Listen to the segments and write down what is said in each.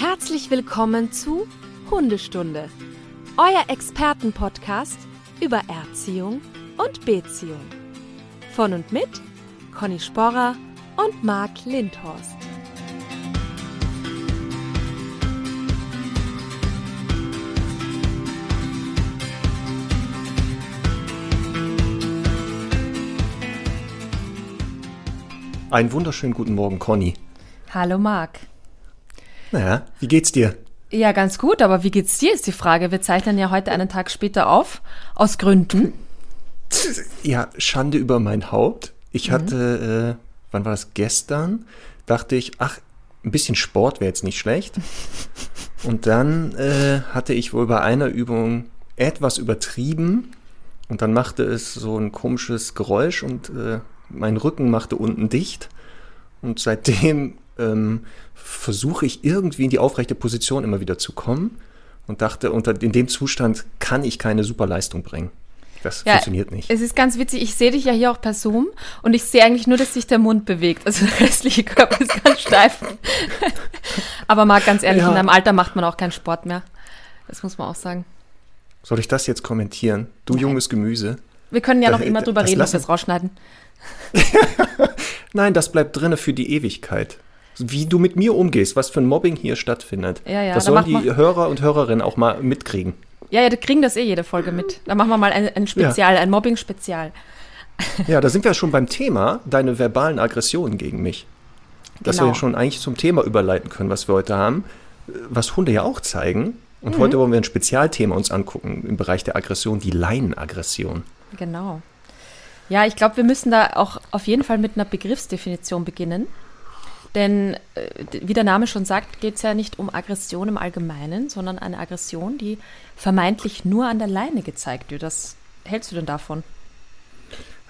Herzlich willkommen zu Hundestunde, euer Expertenpodcast über Erziehung und Beziehung. Von und mit Conny Sporrer und Marc Lindhorst. Einen wunderschönen guten Morgen, Conny. Hallo Marc. Naja, wie geht's dir? Ja, ganz gut, aber wie geht's dir, ist die Frage. Wir zeichnen ja heute einen Tag später auf, aus Gründen. Ja, Schande über mein Haupt. Ich hatte, äh, wann war das, gestern, dachte ich, ach, ein bisschen Sport wäre jetzt nicht schlecht. Und dann äh, hatte ich wohl bei einer Übung etwas übertrieben und dann machte es so ein komisches Geräusch und äh, mein Rücken machte unten dicht. Und seitdem ähm, versuche ich irgendwie in die aufrechte Position immer wieder zu kommen und dachte, unter, in dem Zustand kann ich keine super Leistung bringen. Das Ja, funktioniert nicht. Es ist ganz witzig, ich sehe dich ja hier auch per Zoom und ich sehe eigentlich nur, dass sich der Mund bewegt. Also der restliche Körper ist ganz steif. aber Marc, ganz ehrlich, Ja. in deinem Alter macht man auch keinen Sport mehr. Das muss man auch sagen. Soll ich das jetzt kommentieren? Du junges Gemüse. Wir können ja Da- noch immer drüber reden, ob lassen- wir es rausschneiden. Nein, das bleibt drinne für die Ewigkeit. Wie du mit mir umgehst, was für ein Mobbing hier stattfindet. Ja, ja, das da sollen die man- Hörer und Hörerinnen auch mal mitkriegen. Ja, ja, die kriegen das eh jede Folge mit. Da machen wir mal ein, ein Spezial, ein Mobbing-Spezial. Ja, da sind wir schon beim Thema, deine verbalen Aggressionen gegen mich. Dass Genau. wir schon eigentlich zum Thema überleiten können, was wir heute haben, was Hunde ja auch zeigen. Und Mhm. heute wollen wir ein Spezialthema uns angucken im Bereich der Aggression, die Leinenaggression. Genau. Ja, ich glaube, wir müssen da auch auf jeden Fall mit einer Begriffsdefinition beginnen. Denn, äh, wie der Name schon sagt, geht es ja nicht um Aggression im Allgemeinen, sondern eine Aggression, die vermeintlich nur an der Leine gezeigt wird. Was hältst du denn davon?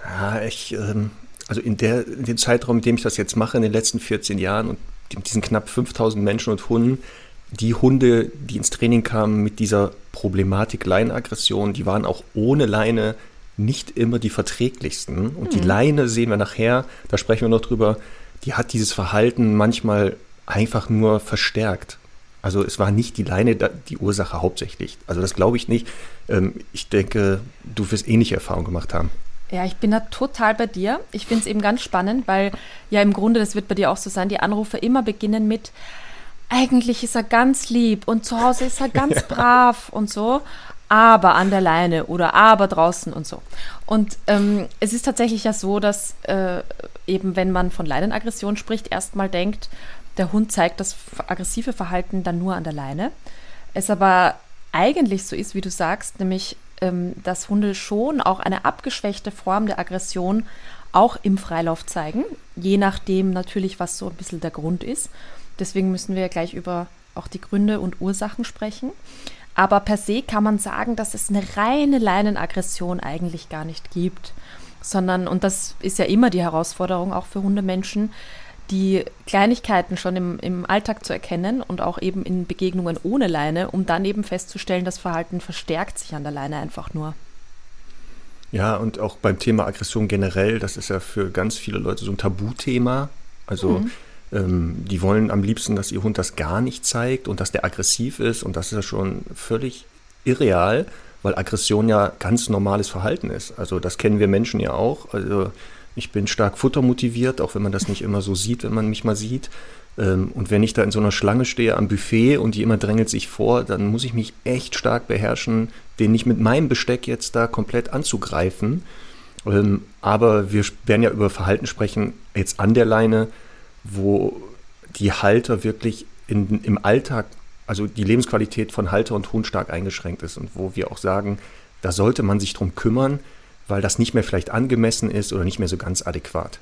Ja, ich, ähm, also in, der, in dem Zeitraum, in dem ich das jetzt mache, in den letzten 14 Jahren und mit diesen knapp 5000 Menschen und Hunden, die Hunde, die ins Training kamen mit dieser Problematik Leinenaggression, die waren auch ohne Leine nicht immer die verträglichsten. Und die Leine sehen wir nachher, da sprechen wir noch drüber, die hat dieses Verhalten manchmal einfach nur verstärkt. Also es war nicht die Leine die Ursache hauptsächlich. Also das glaube ich nicht. Ähm, ich denke, du wirst ähnliche Erfahrungen gemacht haben. Ja, ich bin da total bei dir. Ich finde es eben ganz spannend, weil ja im Grunde, das wird bei dir auch so sein, die Anrufe immer beginnen mit, eigentlich ist er ganz lieb und zu Hause ist er ganz brav und so, aber an der Leine oder aber draußen und so. Und ähm, es ist tatsächlich ja so, dass äh, eben, wenn man von Leinenaggression spricht, erstmal denkt, der Hund zeigt das aggressive Verhalten dann nur an der Leine. Es aber eigentlich so ist, wie du sagst, nämlich, ähm, dass Hunde schon auch eine abgeschwächte Form der Aggression auch im Freilauf zeigen, je nachdem natürlich, was so ein bisschen der Grund ist. Deswegen müssen wir ja gleich über auch die Gründe und Ursachen sprechen. Aber per se kann man sagen, dass es eine reine Leinenaggression eigentlich gar nicht gibt, sondern, und das ist ja immer die Herausforderung auch für Hundemenschen, die Kleinigkeiten schon im, im Alltag zu erkennen und auch eben in Begegnungen ohne Leine, um dann eben festzustellen, das Verhalten verstärkt sich an der Leine einfach nur. Ja, und auch beim Thema Aggression generell, das ist ja für ganz viele Leute so ein Tabuthema. Also ähm, die wollen am liebsten, dass ihr Hund das gar nicht zeigt und dass der aggressiv ist. Und das ist ja schon völlig irreal, weil Aggression ja ganz normales Verhalten ist. Also das kennen wir Menschen ja auch. Also ich bin stark futtermotiviert, auch wenn man das nicht immer so sieht, wenn man mich mal sieht. Ähm, Und wenn ich da in so einer Schlange stehe am Buffet und die immer drängelt sich vor, dann muss ich mich echt stark beherrschen, den nicht mit meinem Besteck jetzt da komplett anzugreifen. Ähm, Aber wir werden ja über Verhalten sprechen, jetzt an der Leine, wo die Halter wirklich in, im Alltag, also die Lebensqualität von Halter und Hund stark eingeschränkt ist und wo wir auch sagen, da sollte man sich drum kümmern, weil das nicht mehr vielleicht angemessen ist oder nicht mehr so ganz adäquat.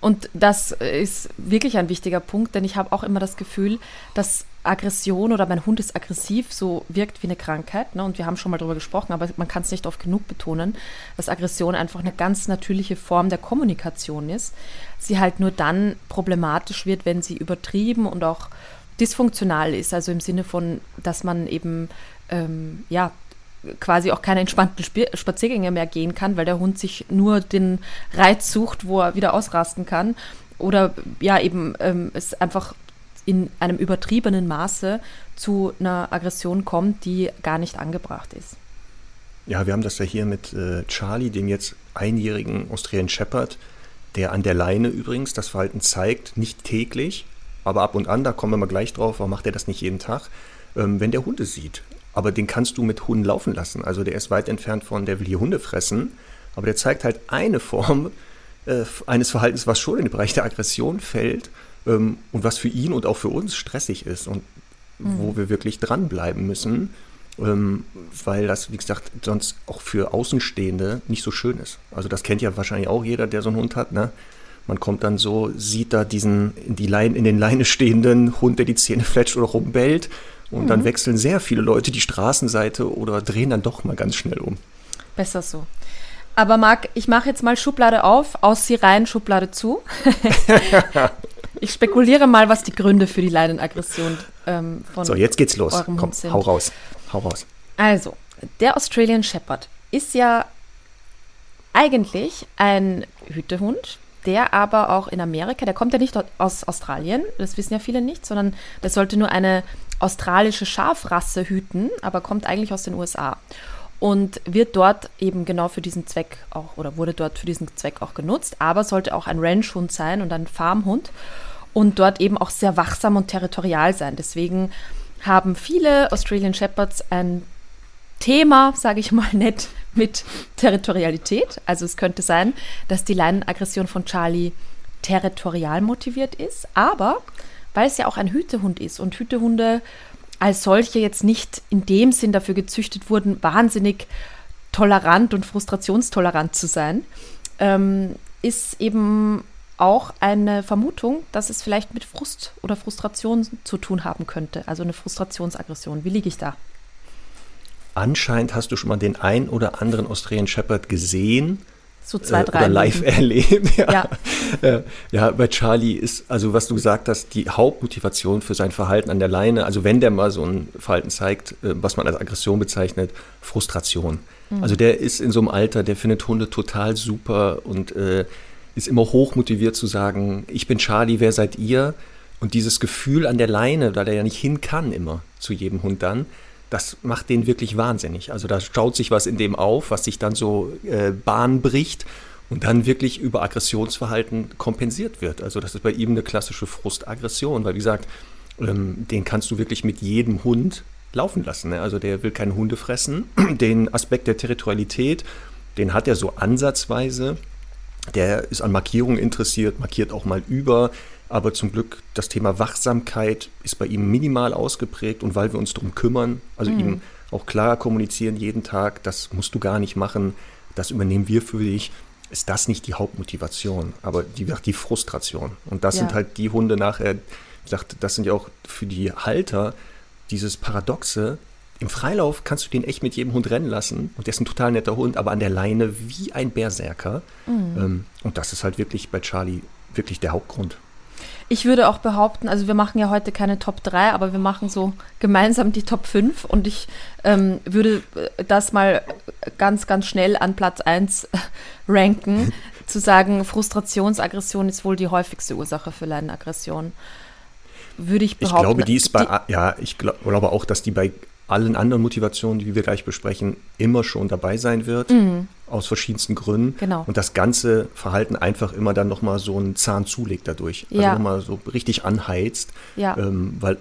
Und das ist wirklich ein wichtiger Punkt, denn ich habe auch immer das Gefühl, dass Aggression oder mein Hund ist aggressiv so wirkt wie eine Krankheit. Ne? Und wir haben schon mal darüber gesprochen, aber man kann es nicht oft genug betonen, dass Aggression einfach eine ganz natürliche Form der Kommunikation ist. Sie halt nur dann problematisch wird, wenn sie übertrieben und auch dysfunktional ist. Also im Sinne von, dass man eben ähm, ja quasi auch keine entspannten Sp Spaziergänge mehr gehen kann, weil der Hund sich nur den Reiz sucht, wo er wieder ausrasten kann. Oder ja, eben ähm, es einfach in einem übertriebenen Maße zu einer Aggression kommt, die gar nicht angebracht ist. Ja, wir haben das ja hier mit äh, Charlie, dem jetzt einjährigen Australian Shepherd, der an der Leine übrigens das Verhalten zeigt, nicht täglich, aber ab und an, da kommen wir mal gleich drauf, warum macht er das nicht jeden Tag, ähm, wenn der Hunde sieht. Aber den kannst du mit Hunden laufen lassen. Also der ist weit entfernt von, der will hier Hunde fressen, aber der zeigt halt eine Form äh, eines Verhaltens, was schon in den Bereich der Aggression fällt ähm, und was für ihn und auch für uns stressig ist und mhm. wo wir wirklich dranbleiben müssen ähm, weil das, wie gesagt, sonst auch für Außenstehende nicht so schön ist. Also das kennt ja wahrscheinlich auch jeder, der so einen Hund hat. Ne? Man kommt dann so, sieht da diesen in, die Leine, in den Leine stehenden Hund, der die Zähne fletscht oder rumbellt. Und mhm. dann wechseln sehr viele Leute die Straßenseite oder drehen dann doch mal ganz schnell um. Besser so. Aber Marc, ich mache jetzt mal Schublade auf, aus sie rein, Schublade zu. ich spekuliere mal, was die Gründe für die Leinenaggression ähm, von So, jetzt geht's los. Komm, hau raus. Hau raus. Also, der Australian Shepherd ist ja eigentlich ein Hütehund, der aber auch in Amerika, der kommt ja nicht aus Australien, das wissen ja viele nicht, sondern der sollte nur eine australische Schafrasse hüten, aber kommt eigentlich aus den USA und wird dort eben genau für diesen Zweck auch oder wurde dort für diesen Zweck auch genutzt, aber sollte auch ein Ranchhund sein und ein Farmhund und dort eben auch sehr wachsam und territorial sein. Deswegen haben viele Australian Shepherds ein Thema, sage ich mal nett, mit Territorialität. Also es könnte sein, dass die Leinenaggression von Charlie territorial motiviert ist, aber weil es ja auch ein Hütehund ist und Hütehunde als solche jetzt nicht in dem Sinn dafür gezüchtet wurden, wahnsinnig tolerant und frustrationstolerant zu sein, ähm, ist eben auch eine Vermutung, dass es vielleicht mit Frust oder Frustration zu tun haben könnte, also eine Frustrationsaggression. Wie liege ich da? Anscheinend hast du schon mal den ein oder anderen Australian Shepherd gesehen. So zwei, drei. Äh, oder live erlebt. Ja. Ja. Äh, ja, bei Charlie ist, also was du gesagt hast, die Hauptmotivation für sein Verhalten an der Leine, also wenn der mal so ein Verhalten zeigt, äh, was man als Aggression bezeichnet, Frustration. Mhm. Also der ist in so einem Alter, der findet Hunde total super und äh, ist immer hoch motiviert zu sagen, ich bin Charlie, wer seid ihr? Und dieses Gefühl an der Leine, da der ja nicht hin kann immer zu jedem Hund dann, das macht den wirklich wahnsinnig. Also da schaut sich was in dem auf, was sich dann so äh, Bahn bricht und dann wirklich über Aggressionsverhalten kompensiert wird. Also das ist bei ihm eine klassische Frustaggression, weil wie gesagt, ähm, den kannst du wirklich mit jedem Hund laufen lassen. Ne? Also der will keine Hunde fressen. Den Aspekt der Territorialität, den hat er so ansatzweise. Der ist an Markierungen interessiert, markiert auch mal über. Aber zum Glück, das Thema Wachsamkeit ist bei ihm minimal ausgeprägt. Und weil wir uns darum kümmern, also mhm. ihm auch klar kommunizieren jeden Tag, das musst du gar nicht machen, das übernehmen wir für dich, ist das nicht die Hauptmotivation, aber die, die Frustration. Und das ja. sind halt die Hunde nachher, ich gesagt, das sind ja auch für die Halter dieses Paradoxe, im Freilauf kannst du den echt mit jedem Hund rennen lassen und der ist ein total netter Hund, aber an der Leine wie ein Berserker. Mhm. Ähm, und das ist halt wirklich bei Charlie wirklich der Hauptgrund. Ich würde auch behaupten, also wir machen ja heute keine Top 3, aber wir machen so gemeinsam die Top 5 und ich ähm, würde äh, das mal ganz, ganz schnell an Platz 1 ranken, zu sagen, Frustrationsaggression ist wohl die häufigste Ursache für Leidenaggression. Würde ich behaupten. Ich glaube, die ist bei, die, ja, ich glaube auch, dass die bei allen anderen Motivationen, die wir gleich besprechen, immer schon dabei sein wird, mhm. aus verschiedensten Gründen. Genau. Und das ganze Verhalten einfach immer dann nochmal so einen Zahn zulegt dadurch. Also ja. nochmal so richtig anheizt, ja. ähm, weil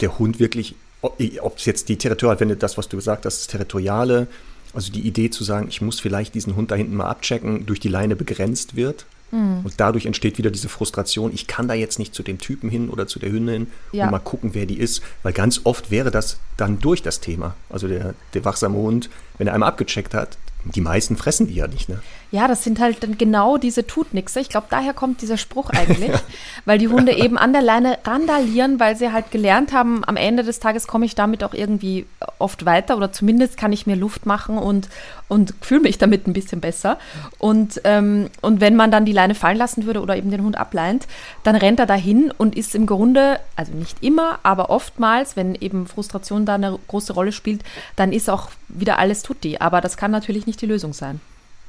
der Hund wirklich, ob es jetzt die Territorial, wenn das, was du gesagt hast, das Territoriale, also die Idee zu sagen, ich muss vielleicht diesen Hund da hinten mal abchecken, durch die Leine begrenzt wird, Mhm. Und dadurch entsteht wieder diese Frustration, ich kann da jetzt nicht zu dem Typen hin oder zu der Hündin ja. und mal gucken, wer die ist. Weil ganz oft wäre das dann durch das Thema. Also der, der wachsame Hund, wenn er einmal abgecheckt hat, die meisten fressen die ja nicht, ne? Ja, das sind halt dann genau diese Tutnixe. Ich glaube, daher kommt dieser Spruch eigentlich, weil die Hunde eben an der Leine randalieren, weil sie halt gelernt haben, am Ende des Tages komme ich damit auch irgendwie oft weiter oder zumindest kann ich mir Luft machen und, und fühle mich damit ein bisschen besser. Und, ähm, und wenn man dann die Leine fallen lassen würde oder eben den Hund ableint, dann rennt er dahin und ist im Grunde, also nicht immer, aber oftmals, wenn eben Frustration da eine große Rolle spielt, dann ist auch wieder alles tutti. Aber das kann natürlich nicht die Lösung sein.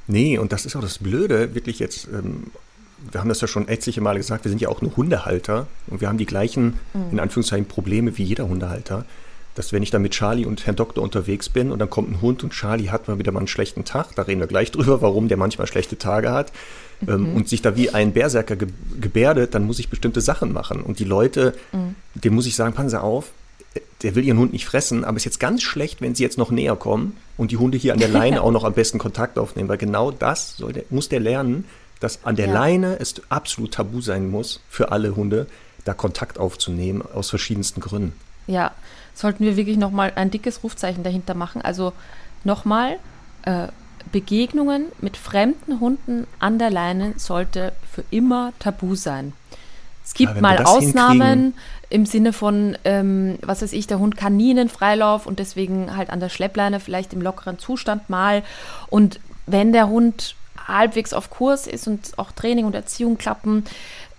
Nee, und das ist auch das Blöde, wirklich jetzt, ähm, wir haben das ja schon etliche Male gesagt, wir sind ja auch nur Hundehalter und wir haben die gleichen, mhm. in Anführungszeichen, Probleme wie jeder Hundehalter. Dass wenn ich dann mit Charlie und Herrn Doktor unterwegs bin und dann kommt ein Hund und Charlie hat mal wieder mal einen schlechten Tag, da reden wir gleich drüber, warum der manchmal schlechte Tage hat ähm, mhm. und sich da wie ein Berserker ge gebärdet, dann muss ich bestimmte Sachen machen. Und die Leute, mhm. dem muss ich sagen, passen Sie auf, der will ihren Hund nicht fressen, aber es ist jetzt ganz schlecht, wenn sie jetzt noch näher kommen und die Hunde hier an der Leine auch noch am besten Kontakt aufnehmen, weil genau das der, muss der lernen, dass an der ja. Leine es absolut tabu sein muss für alle Hunde, da Kontakt aufzunehmen aus verschiedensten Gründen. Ja, sollten wir wirklich nochmal ein dickes Rufzeichen dahinter machen. Also nochmal, äh, Begegnungen mit fremden Hunden an der Leine sollte für immer tabu sein. Es gibt ja, mal Ausnahmen im Sinne von, ähm, was weiß ich, der Hund kann nie in den Freilauf und deswegen halt an der Schleppleine vielleicht im lockeren Zustand mal. Und wenn der Hund halbwegs auf Kurs ist und auch Training und Erziehung klappen,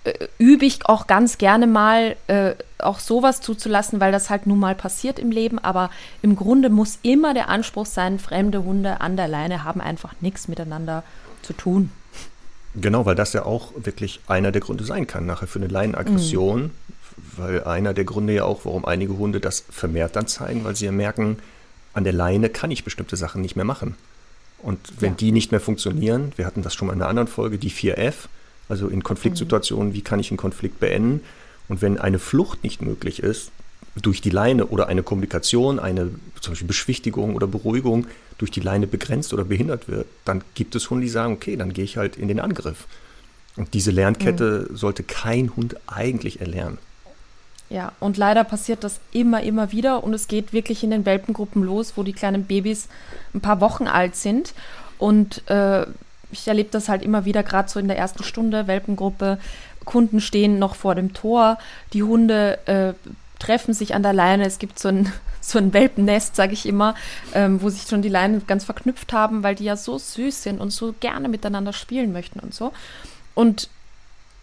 äh, übe ich auch ganz gerne mal äh, auch sowas zuzulassen, weil das halt nun mal passiert im Leben. Aber im Grunde muss immer der Anspruch sein, fremde Hunde an der Leine haben einfach nichts miteinander zu tun. Genau, weil das ja auch wirklich einer der Gründe sein kann, nachher für eine Leinenaggression. Mhm. Weil einer der Gründe ja auch, warum einige Hunde das vermehrt dann zeigen, weil sie ja merken, an der Leine kann ich bestimmte Sachen nicht mehr machen. Und wenn ja. die nicht mehr funktionieren, wir hatten das schon mal in einer anderen Folge, die 4F, also in Konfliktsituationen, wie kann ich einen Konflikt beenden? Und wenn eine Flucht nicht möglich ist, durch die Leine oder eine Kommunikation, eine zum Beispiel Beschwichtigung oder Beruhigung durch die Leine begrenzt oder behindert wird, dann gibt es Hunde, die sagen, okay, dann gehe ich halt in den Angriff. Und diese Lernkette mhm. sollte kein Hund eigentlich erlernen. Ja, und leider passiert das immer, immer wieder und es geht wirklich in den Welpengruppen los, wo die kleinen Babys ein paar Wochen alt sind. Und äh, ich erlebe das halt immer wieder, gerade so in der ersten Stunde, Welpengruppe, Kunden stehen noch vor dem Tor, die Hunde äh, treffen sich an der Leine. Es gibt so ein, so ein Welpennest, sage ich immer, ähm, wo sich schon die Leinen ganz verknüpft haben, weil die ja so süß sind und so gerne miteinander spielen möchten und so. Und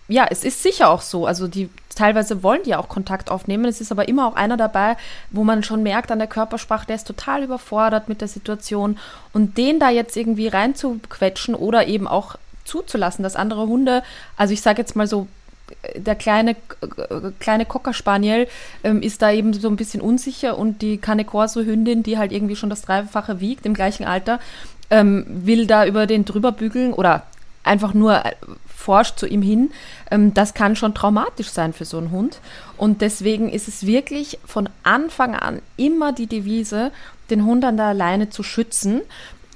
ja, es ist sicher auch so. Also die teilweise wollen die ja auch Kontakt aufnehmen. Es ist aber immer auch einer dabei, wo man schon merkt an der Körpersprache, der ist total überfordert mit der Situation. Und den da jetzt irgendwie reinzuquetschen oder eben auch zuzulassen, dass andere Hunde, also ich sage jetzt mal so, der kleine, kleine Cocker Spaniel ähm, ist da eben so ein bisschen unsicher und die Cane Corso Hündin, die halt irgendwie schon das Dreifache wiegt im gleichen Alter, ähm, will da über den drüber bügeln oder einfach nur äh, forscht zu ihm hin, ähm, das kann schon traumatisch sein für so einen Hund. Und deswegen ist es wirklich von Anfang an immer die Devise, den Hund an der Leine zu schützen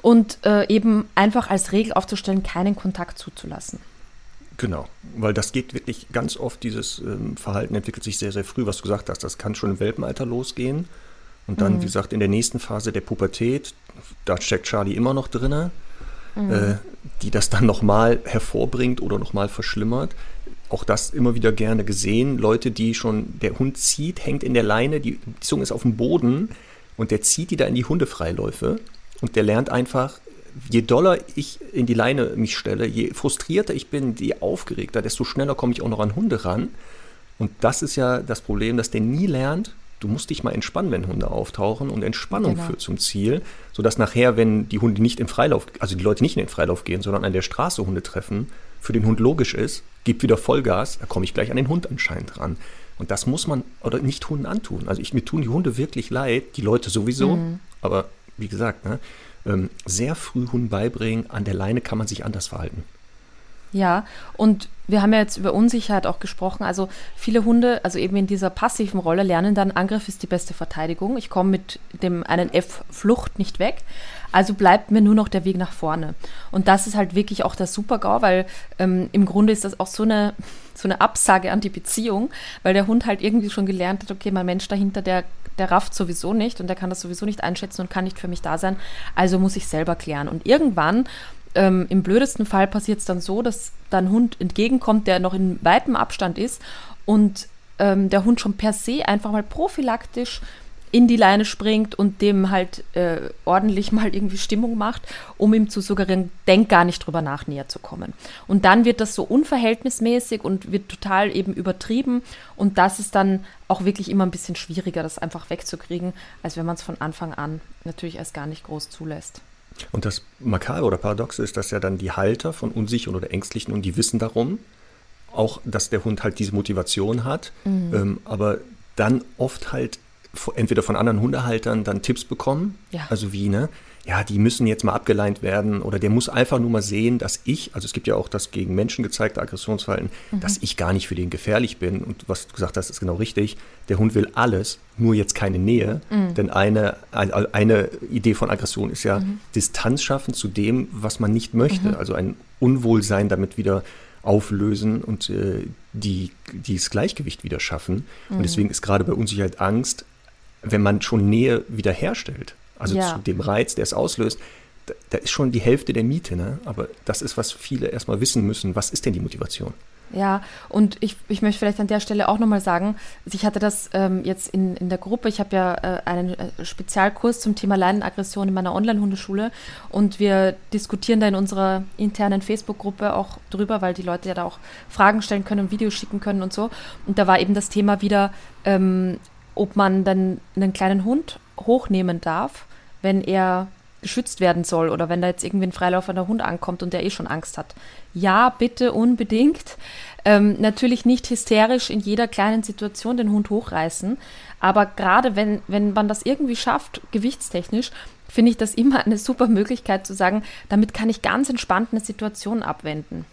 und äh, eben einfach als Regel aufzustellen, keinen Kontakt zuzulassen. Genau, weil das geht wirklich ganz oft, dieses ähm, Verhalten entwickelt sich sehr, sehr früh, was du gesagt hast. Das kann schon im Welpenalter losgehen. Und dann, mhm. wie gesagt, in der nächsten Phase der Pubertät, da steckt Charlie immer noch drin mhm. äh, die das dann nochmal hervorbringt oder nochmal verschlimmert. Auch das immer wieder gerne gesehen. Leute, die schon, der Hund zieht, hängt in der Leine, die Zunge ist auf dem Boden und der zieht die da in die Hundefreiläufe und der lernt einfach, je doller ich in die Leine mich stelle, je frustrierter ich bin, je aufgeregter, desto schneller komme ich auch noch an Hunde ran. Und das ist ja das Problem, dass der nie lernt, du musst dich mal entspannen, wenn Hunde auftauchen und Entspannung genau. führt zum Ziel, sodass nachher, wenn die Hunde nicht in Freilauf, also die Leute nicht in den Freilauf gehen, sondern an der Straße Hunde treffen, für den Hund logisch ist, gib wieder Vollgas, da komme ich gleich an den Hund anscheinend ran. Und das muss man oder nicht Hunden antun. Also ich, mir tun die Hunde wirklich leid, die Leute sowieso, mhm. aber wie gesagt, ne, ähm, sehr früh Hunden beibringen, an der Leine kann man sich anders verhalten. Ja, und wir haben ja jetzt über Unsicherheit auch gesprochen. Also viele Hunde, also eben in dieser passiven Rolle, lernen dann, Angriff ist die beste Verteidigung. Ich komme mit dem einen F Flucht nicht weg. Also bleibt mir nur noch der Weg nach vorne. Und das ist halt wirklich auch der Super-GAU, weil ähm, im Grunde ist das auch so eine, so eine Absage an die Beziehung, weil der Hund halt irgendwie schon gelernt hat, okay, mein Mensch dahinter, der, der rafft sowieso nicht und der kann das sowieso nicht einschätzen und kann nicht für mich da sein. Also muss ich selber klären. Und irgendwann ähm, Im blödesten Fall passiert es dann so, dass dann Hund entgegenkommt, der noch in weitem Abstand ist und ähm, der Hund schon per se einfach mal prophylaktisch in die Leine springt und dem halt äh, ordentlich mal irgendwie Stimmung macht, um ihm zu suggerieren, denk gar nicht drüber nach, näher zu kommen. Und dann wird das so unverhältnismäßig und wird total eben übertrieben und das ist dann auch wirklich immer ein bisschen schwieriger, das einfach wegzukriegen, als wenn man es von Anfang an natürlich erst gar nicht groß zulässt. Und das Makabre oder Paradoxe ist, dass ja dann die Halter von unsicheren oder ängstlichen und die wissen darum, auch, dass der Hund halt diese Motivation hat, mhm. ähm, aber dann oft halt entweder von anderen Hundehaltern dann Tipps bekommen, ja. also wie, ne, ja, die müssen jetzt mal abgeleint werden oder der muss einfach nur mal sehen, dass ich, also es gibt ja auch das gegen Menschen gezeigte Aggressionsverhalten, mhm. dass ich gar nicht für den gefährlich bin. Und was du gesagt hast, ist genau richtig. Der Hund will alles, nur jetzt keine Nähe. Mhm. Denn eine, eine Idee von Aggression ist ja mhm. Distanz schaffen zu dem, was man nicht möchte. Mhm. Also ein Unwohlsein damit wieder auflösen und äh, die, dieses Gleichgewicht wieder schaffen. Und mhm. deswegen ist gerade bei Unsicherheit Angst, wenn man schon Nähe wiederherstellt also ja. zu dem Reiz, der es auslöst, da, da, ist schon die Hälfte der Miete. Ne? Aber das ist, was viele erstmal wissen müssen. Was ist denn die Motivation? Ja, und ich, ich möchte vielleicht an der Stelle auch nochmal sagen, ich hatte das ähm, jetzt in, in der Gruppe, ich habe ja äh, einen äh, Spezialkurs zum Thema Leinenaggression in meiner Online-Hundeschule und wir diskutieren da in unserer internen Facebook-Gruppe auch drüber, weil die Leute ja da auch Fragen stellen können und Videos schicken können und so. Und da war eben das Thema wieder, ähm, ob man dann einen kleinen Hund hochnehmen darf, wenn er geschützt werden soll oder wenn da jetzt irgendwie ein freilaufender Hund ankommt und der eh schon Angst hat. Ja, bitte unbedingt. Ähm, natürlich nicht hysterisch in jeder kleinen Situation den Hund hochreißen, aber gerade wenn, wenn man das irgendwie schafft, gewichtstechnisch, finde ich das immer eine super Möglichkeit zu sagen, damit kann ich ganz entspannt eine Situation abwenden.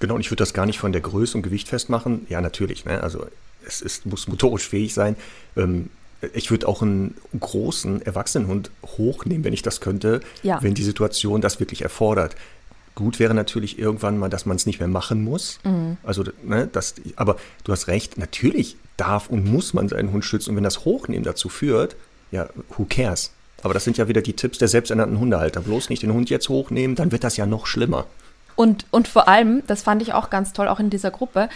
Genau, und ich würde das gar nicht von der Größe und Gewicht festmachen. Ja, natürlich, ne? also es ist, muss motorisch fähig sein. Ähm, ich würde auch einen großen Erwachsenenhund hochnehmen, wenn ich das könnte, ja. wenn die Situation das wirklich erfordert. Gut wäre natürlich irgendwann mal, dass man es nicht mehr machen muss. Mhm. Also, ne, das, aber du hast recht, natürlich darf und muss man seinen Hund schützen. Und wenn das Hochnehmen dazu führt, ja, who cares? Aber das sind ja wieder die Tipps der selbsternannten Hundehalter. Bloß nicht den Hund jetzt hochnehmen, dann wird das ja noch schlimmer. Und, und vor allem, das fand ich auch ganz toll, auch in dieser Gruppe,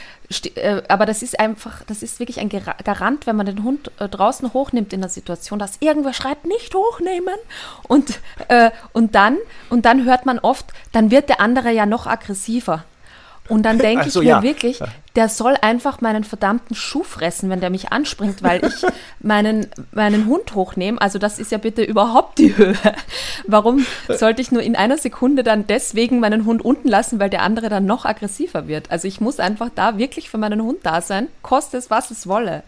äh, aber das ist einfach, das ist wirklich ein Garant, wenn man den Hund äh, draußen hochnimmt in der Situation, dass irgendwer schreit, nicht hochnehmen. Und, äh, und, dann, und dann hört man oft, dann wird der andere ja noch aggressiver. Und dann denke also, ich mir ja. wirklich, der soll einfach meinen verdammten Schuh fressen, wenn der mich anspringt, weil ich meinen, meinen Hund hochnehme. Also das ist ja bitte überhaupt die Höhe. Warum sollte ich nur in einer Sekunde dann deswegen meinen Hund unten lassen, weil der andere dann noch aggressiver wird? Also ich muss einfach da wirklich für meinen Hund da sein, koste es, was es wolle.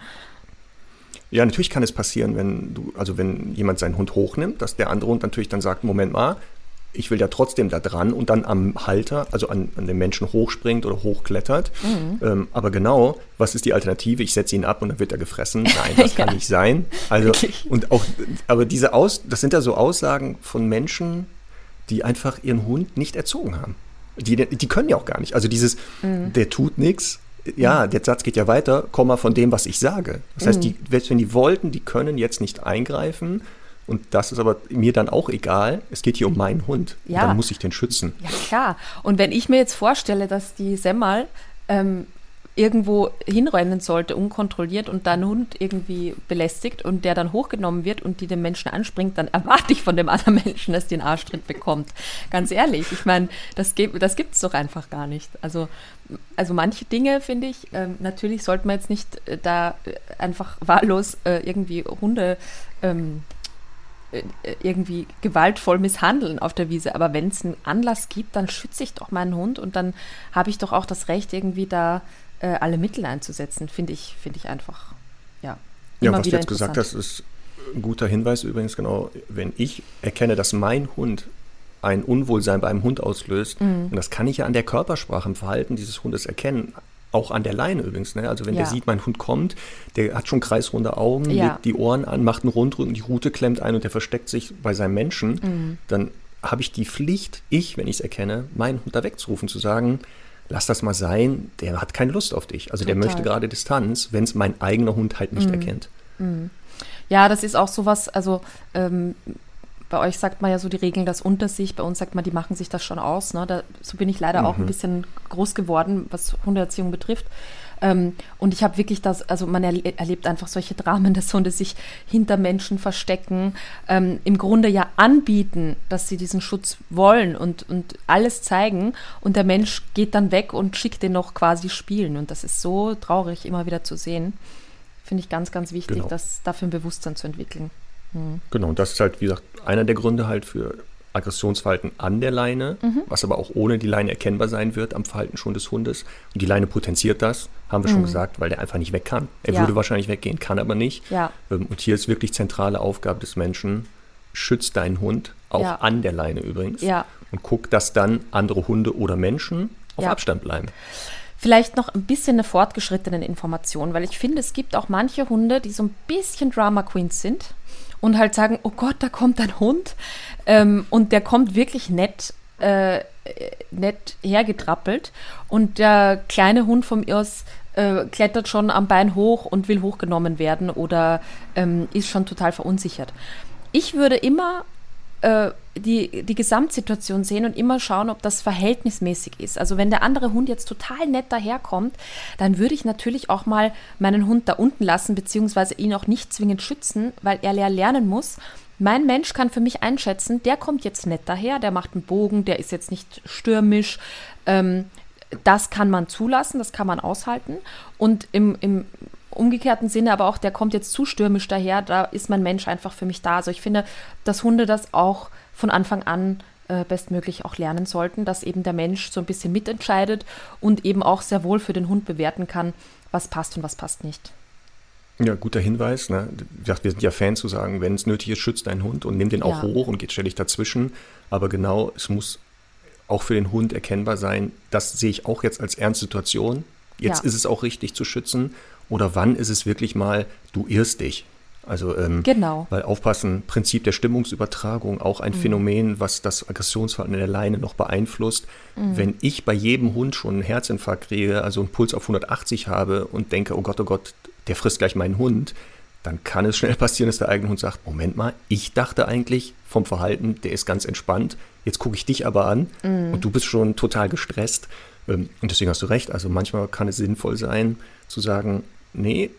Ja, natürlich kann es passieren, wenn du, also wenn jemand seinen Hund hochnimmt, dass der andere Hund natürlich dann sagt, Moment mal, ich will ja trotzdem da dran und dann am Halter, also an, an den Menschen hochspringt oder hochklettert. Mhm. Ähm, aber genau, was ist die Alternative? Ich setze ihn ab und dann wird er gefressen. Nein, das ja. kann nicht sein. Also, und auch, aber diese Aus, das sind ja so Aussagen von Menschen, die einfach ihren Hund nicht erzogen haben. Die, die können ja auch gar nicht. Also dieses, mhm. der tut nichts. Ja, mhm. der Satz geht ja weiter, Komma von dem, was ich sage. Das heißt, die, mhm. wenn die wollten, die können jetzt nicht eingreifen und das ist aber mir dann auch egal. Es geht hier um meinen Hund. Ja. dann muss ich den schützen. Ja, klar. Und wenn ich mir jetzt vorstelle, dass die Semmel ähm, irgendwo hinrennen sollte, unkontrolliert und dann Hund irgendwie belästigt und der dann hochgenommen wird und die dem Menschen anspringt, dann erwarte ich von dem anderen Menschen, dass die einen Arschtritt bekommt. Ganz ehrlich, ich meine, das, das gibt es doch einfach gar nicht. Also, also manche Dinge, finde ich, äh, natürlich sollte man jetzt nicht äh, da äh, einfach wahllos äh, irgendwie Hunde ähm, äh, irgendwie gewaltvoll misshandeln auf der Wiese. Aber wenn es einen Anlass gibt, dann schütze ich doch meinen Hund und dann habe ich doch auch das Recht, irgendwie da äh, alle Mittel einzusetzen. Finde ich, finde ich einfach, ja. Ja, was du jetzt gesagt hast, ist ein guter Hinweis übrigens, genau. Wenn ich erkenne, dass mein Hund ein Unwohlsein bei einem Hund auslöst, mhm. und das kann ich ja an der Körpersprache, im Verhalten dieses Hundes erkennen, auch an der Leine übrigens. Ne? Also wenn ja. der sieht, mein Hund kommt, der hat schon kreisrunde Augen, ja. legt die Ohren an, macht einen Rundrücken, die Rute klemmt ein und der versteckt sich bei seinem Menschen, mhm. dann habe ich die Pflicht, ich, wenn ich es erkenne, meinen Hund da wegzurufen, zu sagen, lass das mal sein, der hat keine Lust auf dich. Also Total. der möchte gerade Distanz, wenn es mein eigener Hund halt nicht mhm. erkennt. Mhm. Ja, das ist auch sowas, also ähm, bei euch sagt man ja so die Regeln, das unter sich, bei uns sagt man, die machen sich das schon aus. Ne? Da, so bin ich leider mhm. auch ein mhm. bisschen groß geworden, was Hundeerziehung betrifft. Ähm, und ich habe wirklich das, also man erle erlebt einfach solche Dramen, dass Hunde sich hinter Menschen verstecken, ähm, im Grunde ja anbieten, dass sie diesen Schutz wollen und, und alles zeigen. Und der Mensch geht dann weg und schickt den noch quasi spielen. Und das ist so traurig, immer wieder zu sehen. Finde ich ganz, ganz wichtig, genau. das dafür ein Bewusstsein zu entwickeln. Mhm. Genau, und das ist halt, wie gesagt, einer der Gründe halt für Aggressionsverhalten an der Leine, mhm. was aber auch ohne die Leine erkennbar sein wird am Verhalten schon des Hundes. Und die Leine potenziert das, haben wir mhm. schon gesagt, weil der einfach nicht weg kann. Er ja. würde wahrscheinlich weggehen, kann aber nicht. Ja. Ähm, und hier ist wirklich zentrale Aufgabe des Menschen, schützt deinen Hund, auch ja. an der Leine übrigens. Ja. Und guck, dass dann andere Hunde oder Menschen auf Abstand bleiben. Vielleicht noch ein bisschen eine fortgeschrittene Information, weil ich finde, es gibt auch manche Hunde, die so ein bisschen Drama Queens sind und halt sagen, oh Gott, da kommt ein Hund ähm, und der kommt wirklich nett, äh, nett hergetrappelt und der kleine Hund von mir aus äh, klettert schon am Bein hoch und will hochgenommen werden oder ähm, ist schon total verunsichert. Ich würde immer äh, die, die Gesamtsituation sehen und immer schauen, ob das verhältnismäßig ist. Also wenn der andere Hund jetzt total nett daherkommt, dann würde ich natürlich auch mal meinen Hund da unten lassen, beziehungsweise ihn auch nicht zwingend schützen, weil er lernen muss. Mein Mensch kann für mich einschätzen, der kommt jetzt nett daher, der macht einen Bogen, der ist jetzt nicht stürmisch. Ähm, das kann man zulassen, das kann man aushalten. Und im, im umgekehrten Sinne aber auch, der kommt jetzt zu stürmisch daher, da ist mein Mensch einfach für mich da. Also ich finde, dass Hunde das auch von Anfang an äh, bestmöglich auch lernen sollten, dass eben der Mensch so ein bisschen mitentscheidet und eben auch sehr wohl für den Hund bewerten kann, was passt und was passt nicht. Ja, guter Hinweis. Ne? Wir sind ja Fans zu sagen, wenn es nötig ist, schützt deinen Hund und nimm den auch ja. hoch und geht ständig dazwischen. Aber genau, es muss auch für den Hund erkennbar sein, das sehe ich auch jetzt als Ernstsituation. Jetzt ja. ist es auch richtig zu schützen oder wann ist es wirklich mal, du irrst dich. Also, ähm, genau. Weil aufpassen, Prinzip der Stimmungsübertragung, auch ein mhm. Phänomen, was das Aggressionsverhalten in der Leine noch beeinflusst. Mhm. Wenn ich bei jedem Hund schon einen Herzinfarkt kriege, also einen Puls auf 180 habe und denke, oh Gott, oh Gott, der frisst gleich meinen Hund, dann kann es schnell passieren, dass der eigene Hund sagt, Moment mal, ich dachte eigentlich vom Verhalten, der ist ganz entspannt, jetzt gucke ich dich aber an mhm. und du bist schon total gestresst. Ähm, und deswegen hast du recht. Also manchmal kann es sinnvoll sein, zu sagen, nee,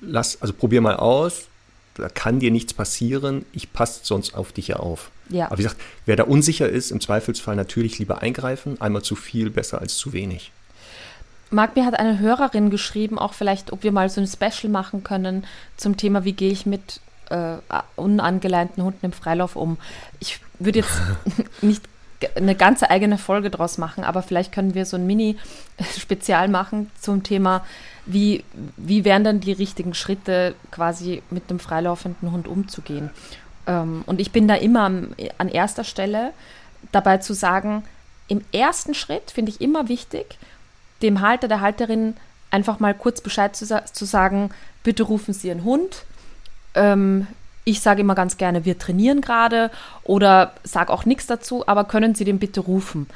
lass, also probier mal aus, da kann dir nichts passieren, ich passe sonst auf dich ja auf. Ja. Aber wie gesagt, wer da unsicher ist, im Zweifelsfall natürlich lieber eingreifen, einmal zu viel besser als zu wenig. Marc, mir hat eine Hörerin geschrieben, auch vielleicht, ob wir mal so ein Special machen können zum Thema, wie gehe ich mit äh, unangeleinten Hunden im Freilauf um. Ich würde jetzt nicht eine ganze eigene Folge draus machen, aber vielleicht können wir so ein Mini-Spezial machen zum Thema, wie, wie wären dann die richtigen Schritte, quasi mit einem freilaufenden Hund umzugehen. Ähm, und ich bin da immer an, erster Stelle dabei zu sagen, im ersten Schritt finde ich immer wichtig, dem Halter, der Halterin einfach mal kurz Bescheid zu, zu sagen, bitte rufen Sie Ihren Hund. Ähm, ich sage immer ganz gerne, wir trainieren gerade oder sage auch nichts dazu, aber können Sie den bitte rufen?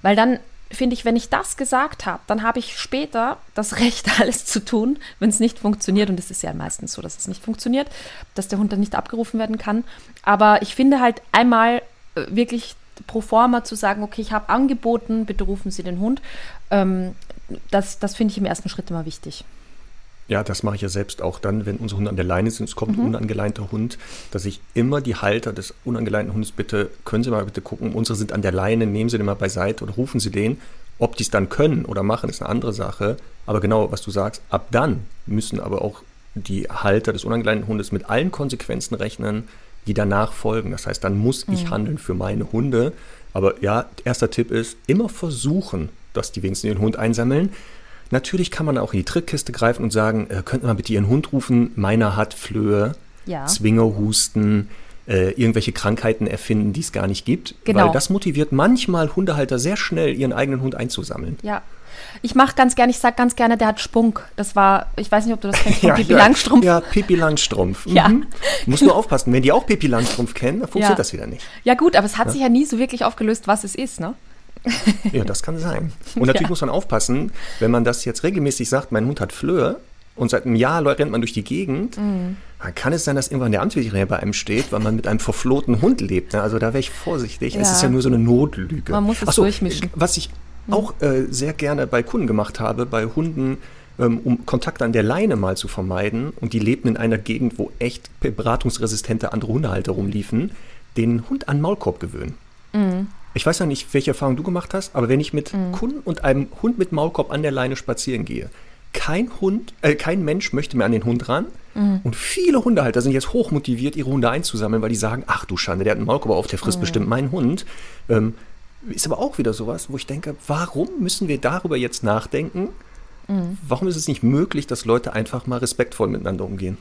Weil dann finde ich, wenn ich das gesagt habe, dann habe ich später das Recht, alles zu tun, wenn es nicht funktioniert. Und es ist ja meistens so, dass es nicht funktioniert, dass der Hund dann nicht abgerufen werden kann. Aber ich finde halt einmal äh, wirklich pro forma zu sagen, okay, ich habe angeboten, bitte rufen Sie den Hund, ähm, das, das finde ich im ersten Schritt immer wichtig. Ja, das mache ich ja selbst auch dann, wenn unsere Hunde an der Leine sind, es kommt mhm. ein unangeleinter Hund, dass ich immer die Halter des unangeleinten Hundes bitte, können Sie mal bitte gucken, unsere sind an der Leine, nehmen Sie den mal beiseite oder rufen Sie den. Ob die es dann können oder machen, ist eine andere Sache. Aber genau, was du sagst, ab dann müssen aber auch die Halter des unangeleinten Hundes mit allen Konsequenzen rechnen, die danach folgen. Das heißt, dann muss mhm. ich handeln für meine Hunde. Aber ja, erster Tipp ist, immer versuchen, dass die wenigstens den Hund einsammeln. Natürlich kann man auch in die Trickkiste greifen und sagen, äh, könnten wir bitte Ihren Hund rufen, meiner hat Flöhe, ja. Zwingerhusten, äh, irgendwelche Krankheiten erfinden, die es gar nicht gibt. Genau. Weil das motiviert manchmal Hundehalter sehr schnell, ihren eigenen Hund einzusammeln. Ja. Ich mache ganz gerne, ich sage ganz gerne, der hat Spunk. Das war, ich weiß nicht, ob du das kennst, ja, Pippi ja, Langstrumpf. Ja, Pippi Langstrumpf. Mhm. Ja. Muss nur aufpassen, wenn die auch Pippi Langstrumpf kennen, dann funktioniert ja. das wieder nicht. Ja gut, aber es hat sich ja nie so wirklich aufgelöst, was es ist, ne? Ja, das kann sein. Und natürlich ja. muss man aufpassen, wenn man das jetzt regelmäßig sagt, mein Hund hat Flöhe und seit einem Jahr rennt man durch die Gegend, mhm. dann kann es sein, dass irgendwann der Amtsveterinär bei einem steht, weil man mit einem verflohten Hund lebt. Ne? Also da wäre ich vorsichtig. Ja. Es ist ja nur so eine Notlüge. Man muss es so, durchmischen. Was ich mhm. auch äh, sehr gerne bei Kunden gemacht habe, bei Hunden, ähm, um Kontakt an der Leine mal zu vermeiden, und die lebten in einer Gegend, wo echt beratungsresistente andere Hundehalter rumliefen, den Hund an Maulkorb gewöhnen. Mhm ich weiß ja nicht, welche Erfahrung du gemacht hast, aber wenn ich mit mhm. Kunden und einem Hund mit Maulkorb an der Leine spazieren gehe, kein Hund, äh, kein Mensch möchte mehr an den Hund ran. Mhm. Und viele Hundehalter sind jetzt hochmotiviert, ihre Hunde einzusammeln, weil die sagen, ach du Schande, der hat einen Maulkorb auf, der frisst mhm. bestimmt meinen Hund. Ähm, ist aber auch wieder sowas, wo ich denke, warum müssen wir darüber jetzt nachdenken? Mhm. Warum ist es nicht möglich, dass Leute einfach mal respektvoll miteinander umgehen?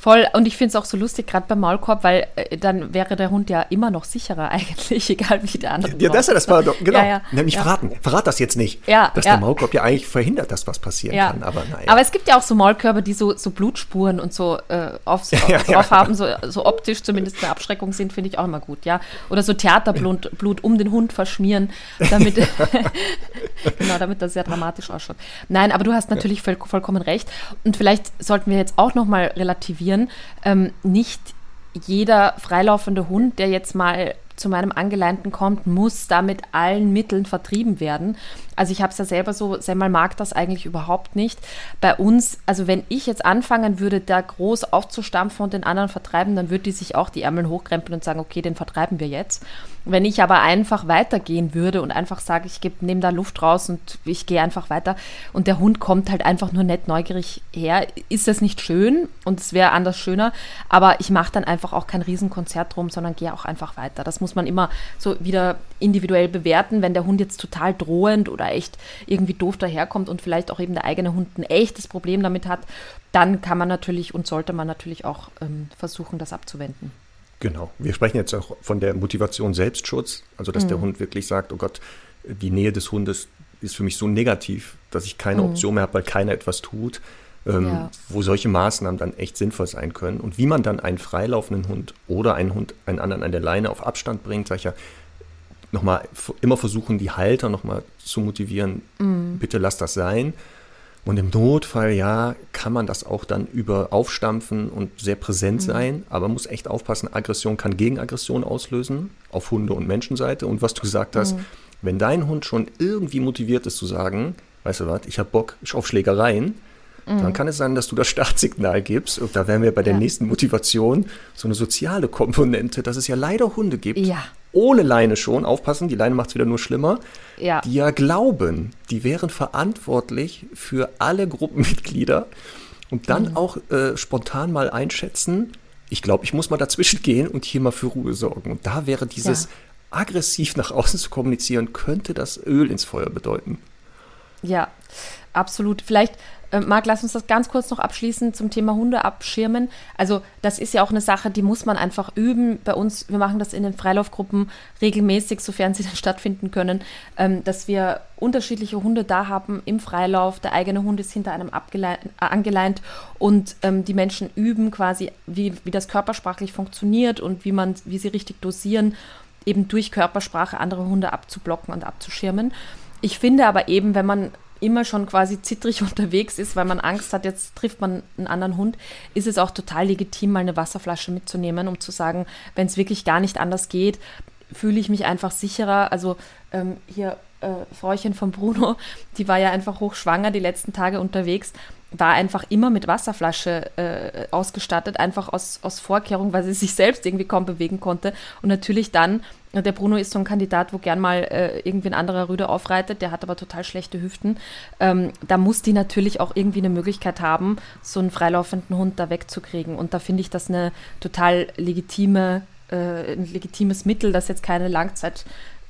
Voll, und ich finde es auch so lustig, gerade beim Maulkorb, weil äh, dann wäre der Hund ja immer noch sicherer eigentlich, egal wie der andere. Ja, das, das war doch, genau. Ja, ja, Nämlich ja. verraten. Verrat das jetzt nicht. Ja, dass der Maulkorb ja eigentlich verhindert, dass was passieren kann. Aber, naja. aber es gibt ja auch so Maulkörbe, die so, so Blutspuren und so äh, aufs, drauf haben, so, so optisch zumindest eine Abschreckung sind, finde ich auch immer gut, ja. Oder so Theaterblut Blut um den Hund verschmieren, damit, genau, damit das sehr dramatisch ausschaut. Nein, aber du hast natürlich voll, vollkommen recht. Und vielleicht sollten wir jetzt auch nochmal relativieren, reagieren. Ähm, nicht jeder freilaufende Hund, der jetzt mal zu meinem Angeleinten kommt, muss da mit allen Mitteln vertrieben werden. Also ich habe es ja selber so, Semmel mag das eigentlich überhaupt nicht. Bei uns, also wenn ich jetzt anfangen würde, da groß aufzustampfen und den anderen vertreiben, dann würde die sich auch die Ärmel hochkrempeln und sagen, okay, den vertreiben wir jetzt. Wenn ich aber einfach weitergehen würde und einfach sage, ich nehme da Luft raus und ich gehe einfach weiter und der Hund kommt halt einfach nur nett neugierig her, ist das nicht schön und es wäre anders schöner, aber ich mache dann einfach auch kein Riesenkonzert drum, sondern gehe auch einfach weiter. Das muss man immer so wieder individuell bewerten, wenn der Hund jetzt total drohend oder echt irgendwie doof daherkommt und vielleicht auch eben der eigene Hund ein echtes Problem damit hat, dann kann man natürlich und sollte man natürlich auch ähm, versuchen, das abzuwenden. Genau. Wir sprechen jetzt auch von der Motivation Selbstschutz, also dass mhm. der Hund wirklich sagt, oh Gott, die Nähe des Hundes ist für mich so negativ, dass ich keine mhm. Option mehr habe, weil keiner etwas tut, ähm, ja. wo solche Maßnahmen dann echt sinnvoll sein können. Und wie man dann einen freilaufenden Hund oder einen Hund, einen anderen an der Leine auf Abstand bringt, sage ich ja, nochmal immer versuchen, die Halter nochmal zu motivieren, mm. bitte lass das sein. Und im Notfall, ja, kann man das auch dann über aufstampfen und sehr präsent mm. sein, aber man muss echt aufpassen, Aggression kann Gegenaggression auslösen, auf Hunde- und Menschenseite. Und was du gesagt hast, mm. wenn dein Hund schon irgendwie motiviert ist zu sagen, weißt du was, ich habe Bock auf Schlägereien, dann mhm. kann es sein, dass du das Startsignal gibst. Und da wären wir bei der ja. nächsten Motivation, so eine soziale Komponente, dass es ja leider Hunde gibt, ja. Ohne Leine schon, aufpassen, die Leine macht es wieder nur schlimmer, ja. die ja glauben, die wären verantwortlich für alle Gruppenmitglieder und dann mhm. auch äh, spontan mal einschätzen, ich glaube, ich muss mal dazwischen gehen und hier mal für Ruhe sorgen. Und da wäre dieses aggressiv nach außen zu kommunizieren, könnte das Öl ins Feuer bedeuten. Ja, absolut. Vielleicht äh, Marc, lass uns das ganz kurz noch abschließen zum Thema Hunde abschirmen. Also das ist ja auch eine Sache, die muss man einfach üben. Bei uns, wir machen das in den Freilaufgruppen regelmäßig, sofern sie dann stattfinden können, ähm, dass wir unterschiedliche Hunde da haben im Freilauf. Der eigene Hund ist hinter einem äh, angeleint und ähm, die Menschen üben quasi, wie, wie das körpersprachlich funktioniert und wie man, wie sie richtig dosieren, eben durch Körpersprache andere Hunde abzublocken und abzuschirmen. Ich finde aber eben, wenn man immer schon quasi zittrig unterwegs ist, weil man Angst hat, jetzt trifft man einen anderen Hund, ist es auch total legitim, mal eine Wasserflasche mitzunehmen, um zu sagen, wenn es wirklich gar nicht anders geht, fühle ich mich einfach sicherer. Also ähm, hier äh, Frauchen von Bruno, die war ja einfach hochschwanger die letzten Tage unterwegs, war einfach immer mit Wasserflasche äh, ausgestattet, einfach aus, aus Vorkehrung, weil sie sich selbst irgendwie kaum bewegen konnte. Und natürlich dann der Bruno ist so ein Kandidat, wo gern mal äh, irgendwie ein anderer Rüde aufreitet, der hat aber total schlechte Hüften. Ähm, da muss die natürlich auch irgendwie eine Möglichkeit haben, so einen freilaufenden Hund da wegzukriegen. Und da finde ich das eine total legitime, äh, ein legitimes Mittel, das jetzt keine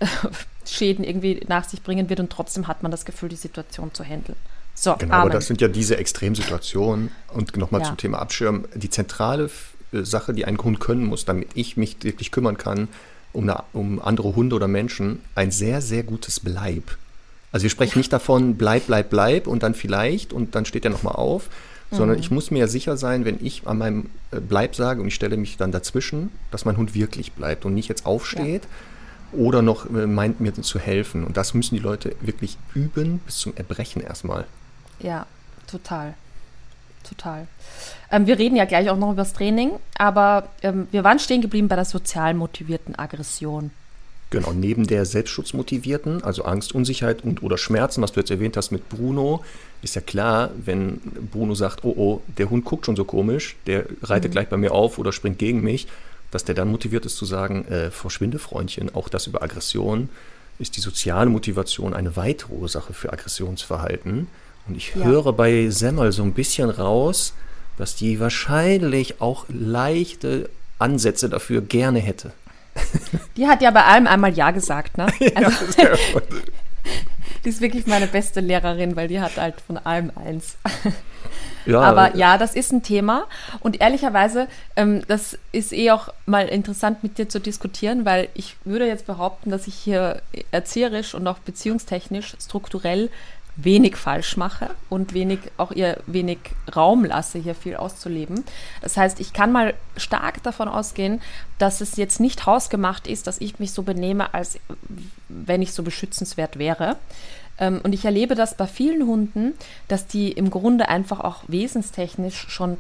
Langzeitschäden irgendwie nach sich bringen wird und trotzdem hat man das Gefühl, die Situation zu handeln. So, genau, Amen. aber das sind ja diese Extremsituationen. Und nochmal ja. zum Thema Abschirmen. Die zentrale äh, Sache, die ein Hund können muss, damit ich mich wirklich kümmern kann, um, eine, um andere Hunde oder Menschen ein sehr, sehr gutes Bleib. Also wir sprechen nicht davon, bleib, bleib, bleib und dann vielleicht und dann steht er nochmal auf, sondern mhm. ich muss mir ja sicher sein, wenn ich an meinem äh, Bleib sage und ich stelle mich dann dazwischen, dass mein Hund wirklich bleibt und nicht jetzt aufsteht ja. Oder noch äh, meint mir zu helfen. Und das müssen die Leute wirklich üben bis zum Erbrechen erstmal. Ja, total total. Ähm, wir reden ja gleich auch noch über das Training, aber ähm, wir waren stehen geblieben bei der sozial motivierten Aggression. Genau, neben der selbstschutzmotivierten, also Angst, Unsicherheit und oder Schmerzen, was du jetzt erwähnt hast mit Bruno, ist ja klar, wenn Bruno sagt, oh oh, der Hund guckt schon so komisch, der reitet mhm. gleich bei mir auf oder springt gegen mich, dass der dann motiviert ist zu sagen, äh, verschwinde Freundchen, auch das über Aggression ist die soziale Motivation eine weitere Ursache für Aggressionsverhalten. Und ich ja. höre bei Semmel so ein bisschen raus, dass die wahrscheinlich auch leichte Ansätze dafür gerne hätte. Die hat ja bei allem einmal Ja gesagt, ne? Also, ja, die ist wirklich meine beste Lehrerin, weil die hat halt von allem eins. Ja, Aber ja, das ist ein Thema. Und ehrlicherweise, ähm, das ist eh auch mal interessant mit dir zu diskutieren, weil ich würde jetzt behaupten, dass ich hier erzieherisch und auch beziehungstechnisch strukturell wenig falsch mache und wenig auch ihr wenig Raum lasse, hier viel auszuleben. Das heißt, ich kann mal stark davon ausgehen, dass es jetzt nicht hausgemacht ist, dass ich mich so benehme, als wenn ich so beschützenswert wäre. Ähm, und ich erlebe das bei vielen Hunden, dass die im Grunde einfach auch wesenstechnisch schon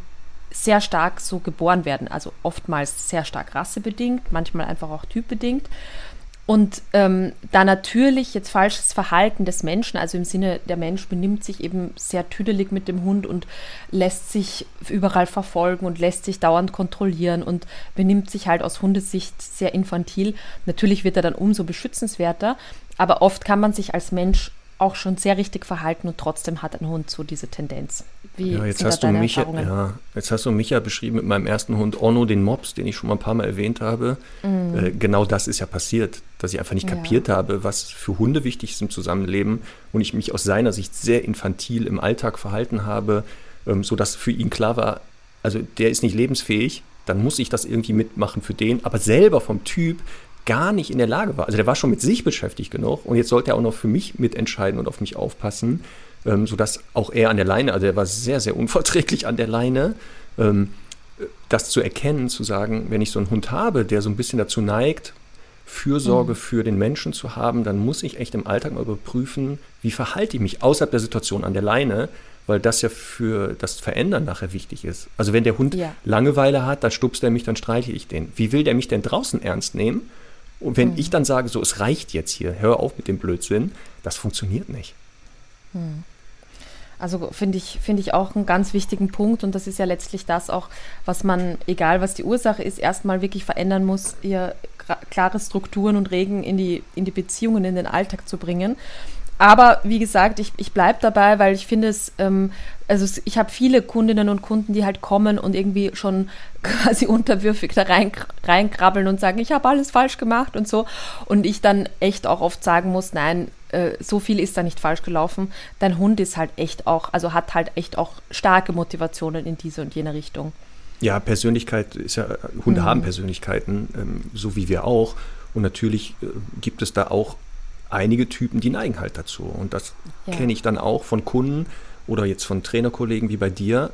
sehr stark so geboren werden. Also oftmals sehr stark rassebedingt, manchmal einfach auch typbedingt. Und ähm, da natürlich jetzt falsches Verhalten des Menschen, also im Sinne, der Mensch benimmt sich eben sehr tüdelig mit dem Hund und lässt sich überall verfolgen und lässt sich dauernd kontrollieren und benimmt sich halt aus Hundesicht sehr infantil. Natürlich wird er dann umso beschützenswerter, aber oft kann man sich als Mensch auch schon sehr richtig verhalten und trotzdem hat ein Hund so diese Tendenz. Wie ja, jetzt hast, du Micha, ja, jetzt hast du Micha beschrieben mit meinem ersten Hund Orno, den Mops, den ich schon mal ein paar Mal erwähnt habe. Mm. Äh, genau das ist ja passiert, dass ich einfach nicht ja. kapiert habe, was für Hunde wichtig ist im Zusammenleben und ich mich aus seiner Sicht sehr infantil im Alltag verhalten habe, ähm, sodass für ihn klar war, also der ist nicht lebensfähig, dann muss ich das irgendwie mitmachen für den, aber selber vom Typ gar nicht in der Lage war. Also der war schon mit sich beschäftigt genug und jetzt sollte er auch noch für mich mitentscheiden und auf mich aufpassen, ähm, sodass auch er an der Leine, also er war sehr, sehr unverträglich an der Leine, ähm, das zu erkennen, zu sagen, wenn ich so einen Hund habe, der so ein bisschen dazu neigt, Fürsorge mhm. für den Menschen zu haben, dann muss ich echt im Alltag mal überprüfen, wie verhalte ich mich außerhalb der Situation an der Leine, weil das ja für das Verändern nachher wichtig ist. Also wenn der Hund ja. Langeweile hat, dann stupst er mich, dann streiche ich den. Wie will der mich denn draußen ernst nehmen? Und wenn mhm. ich dann sage, so, es reicht jetzt hier, hör auf mit dem Blödsinn, das funktioniert nicht. Mhm. Also finde ich, finde ich auch einen ganz wichtigen Punkt und das ist ja letztlich das auch, was man, egal was die Ursache ist, erstmal wirklich verändern muss, hier klare Strukturen und Regeln in die, in die Beziehungen, in den Alltag zu bringen. Aber wie gesagt, ich, ich bleibe dabei, weil ich finde es, ähm, also ich habe viele Kundinnen und Kunden, die halt kommen und irgendwie schon quasi unterwürfig da rein, reinkrabbeln und sagen, ich habe alles falsch gemacht und so. Und ich dann echt auch oft sagen muss, nein, äh, so viel ist da nicht falsch gelaufen. Dein Hund ist halt echt auch, also hat halt echt auch starke Motivationen in diese und jene Richtung. Ja, Persönlichkeit ist ja, Hunde mhm. haben Persönlichkeiten, ähm, so wie wir auch. Und natürlich äh, gibt es da auch einige Typen, die neigen halt dazu. Und das ja. kenne ich dann auch von Kunden oder jetzt von Trainerkollegen wie bei dir,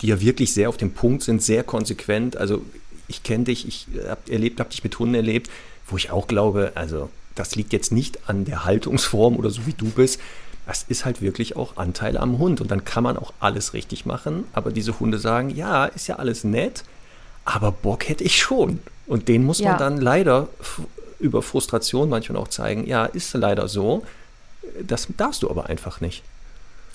die ja wirklich sehr auf dem Punkt sind, sehr konsequent. Also ich kenne dich, ich habe erlebt, habe dich mit Hunden erlebt, wo ich auch glaube, also das liegt jetzt nicht an der Haltungsform oder so wie du bist. Das ist halt wirklich auch Anteil am Hund. Und dann kann man auch alles richtig machen. Aber diese Hunde sagen, ja, ist ja alles nett, aber Bock hätte ich schon. Und den muss ja. man dann leider über Frustration manchmal auch zeigen, ja, ist leider so, das darfst du aber einfach nicht.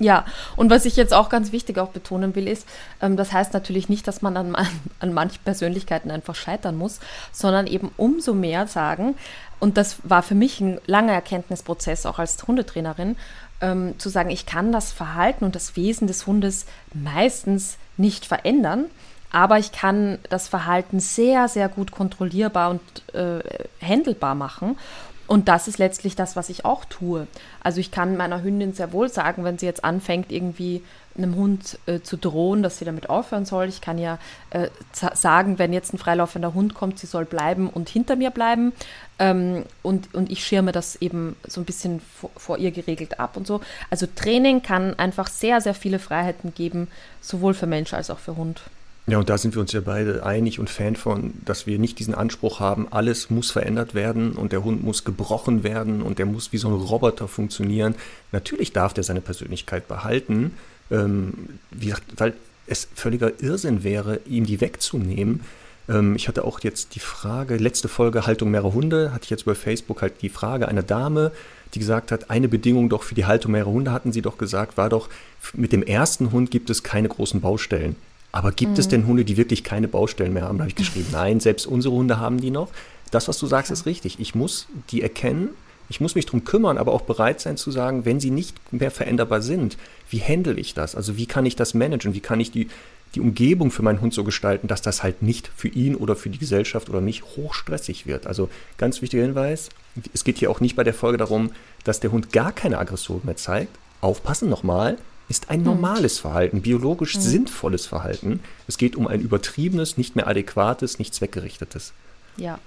Ja, und was ich jetzt auch ganz wichtig auch betonen will, ist, ähm, das heißt natürlich nicht, dass man an, an manchen Persönlichkeiten einfach scheitern muss, sondern eben umso mehr sagen, und das war für mich ein langer Erkenntnisprozess auch als Hundetrainerin, ähm, zu sagen, ich kann das Verhalten und das Wesen des Hundes meistens nicht verändern, aber ich kann das Verhalten sehr, sehr gut kontrollierbar und äh, handelbar machen. Und das ist letztlich das, was ich auch tue. Also ich kann meiner Hündin sehr wohl sagen, wenn sie jetzt anfängt, irgendwie einem Hund äh, zu drohen, dass sie damit aufhören soll. Ich kann ja äh, sagen, wenn jetzt ein freilaufender Hund kommt, sie soll bleiben und hinter mir bleiben. Ähm, und, und ich schirme das eben so ein bisschen vor, vor, ihr geregelt ab und so. Also Training kann einfach sehr, sehr viele Freiheiten geben, sowohl für Mensch als auch für Hund. Ja, und da sind wir uns ja beide einig und Fan von, dass wir nicht diesen Anspruch haben, alles muss verändert werden und der Hund muss gebrochen werden und der muss wie so ein Roboter funktionieren. Natürlich darf der seine Persönlichkeit behalten, ähm, wie, weil es völliger Irrsinn wäre, ihm die wegzunehmen. Ähm, ich hatte auch jetzt die Frage, letzte Folge Haltung mehrerer Hunde, hatte ich jetzt über Facebook halt die Frage einer Dame, die gesagt hat, eine Bedingung doch für die Haltung mehrerer Hunde, hatten sie doch gesagt, war doch, mit dem ersten Hund gibt es keine großen Baustellen. Aber gibt mhm. es denn Hunde, die wirklich keine Baustellen mehr haben? Da habe ich geschrieben, nein, selbst unsere Hunde haben die noch. Das, was du sagst, ist richtig. Ich muss die erkennen, Ich muss mich darum kümmern, aber auch bereit sein zu sagen, wenn sie nicht mehr veränderbar sind, wie handle ich das? Also wie kann ich das managen? Wie kann ich die, die Umgebung für meinen Hund so gestalten, dass das halt nicht für ihn oder für die Gesellschaft oder mich hochstressig wird? Also ganz wichtiger Hinweis, es geht hier auch nicht bei der Folge darum, dass der Hund gar keine Aggression mehr zeigt. Aufpassen nochmal, ist ein hm. normales Verhalten, biologisch mhm. sinnvolles Verhalten. Es geht um ein übertriebenes, nicht mehr adäquates, nicht zweckgerichtetes. Ja,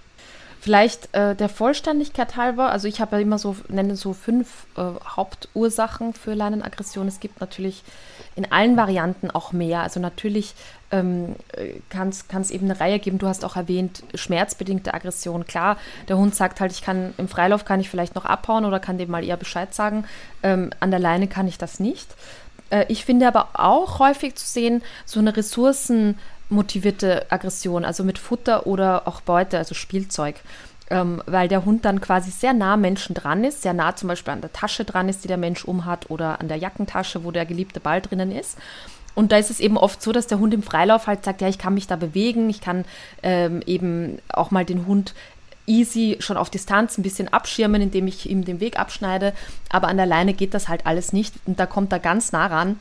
Vielleicht äh, der Vollständigkeit halber, also ich habe ja immer so, nenne so fünf äh, Hauptursachen für Leinenaggression. Es gibt natürlich in allen Varianten auch mehr. Also natürlich ähm, kann es eben eine Reihe geben. Du hast auch erwähnt, schmerzbedingte Aggression. Klar, der Hund sagt halt, ich kann im Freilauf kann ich vielleicht noch abhauen oder kann dem mal eher Bescheid sagen. Ähm, an der Leine kann ich das nicht. Äh, ich finde aber auch häufig zu sehen, so eine Ressourcen motivierte Aggression, also mit Futter oder auch Beute, also Spielzeug. Ähm, weil der Hund dann quasi sehr nah Menschen dran ist, sehr nah zum Beispiel an der Tasche dran ist, die der Mensch umhat oder an der Jackentasche, wo der geliebte Ball drinnen ist. Und da ist es eben oft so, dass der Hund im Freilauf halt sagt, ja, ich kann mich da bewegen, ich kann ähm, eben auch mal den Hund easy schon auf Distanz ein bisschen abschirmen, indem ich ihm den Weg abschneide. Aber an der Leine geht das halt alles nicht. Und da kommt er ganz nah ran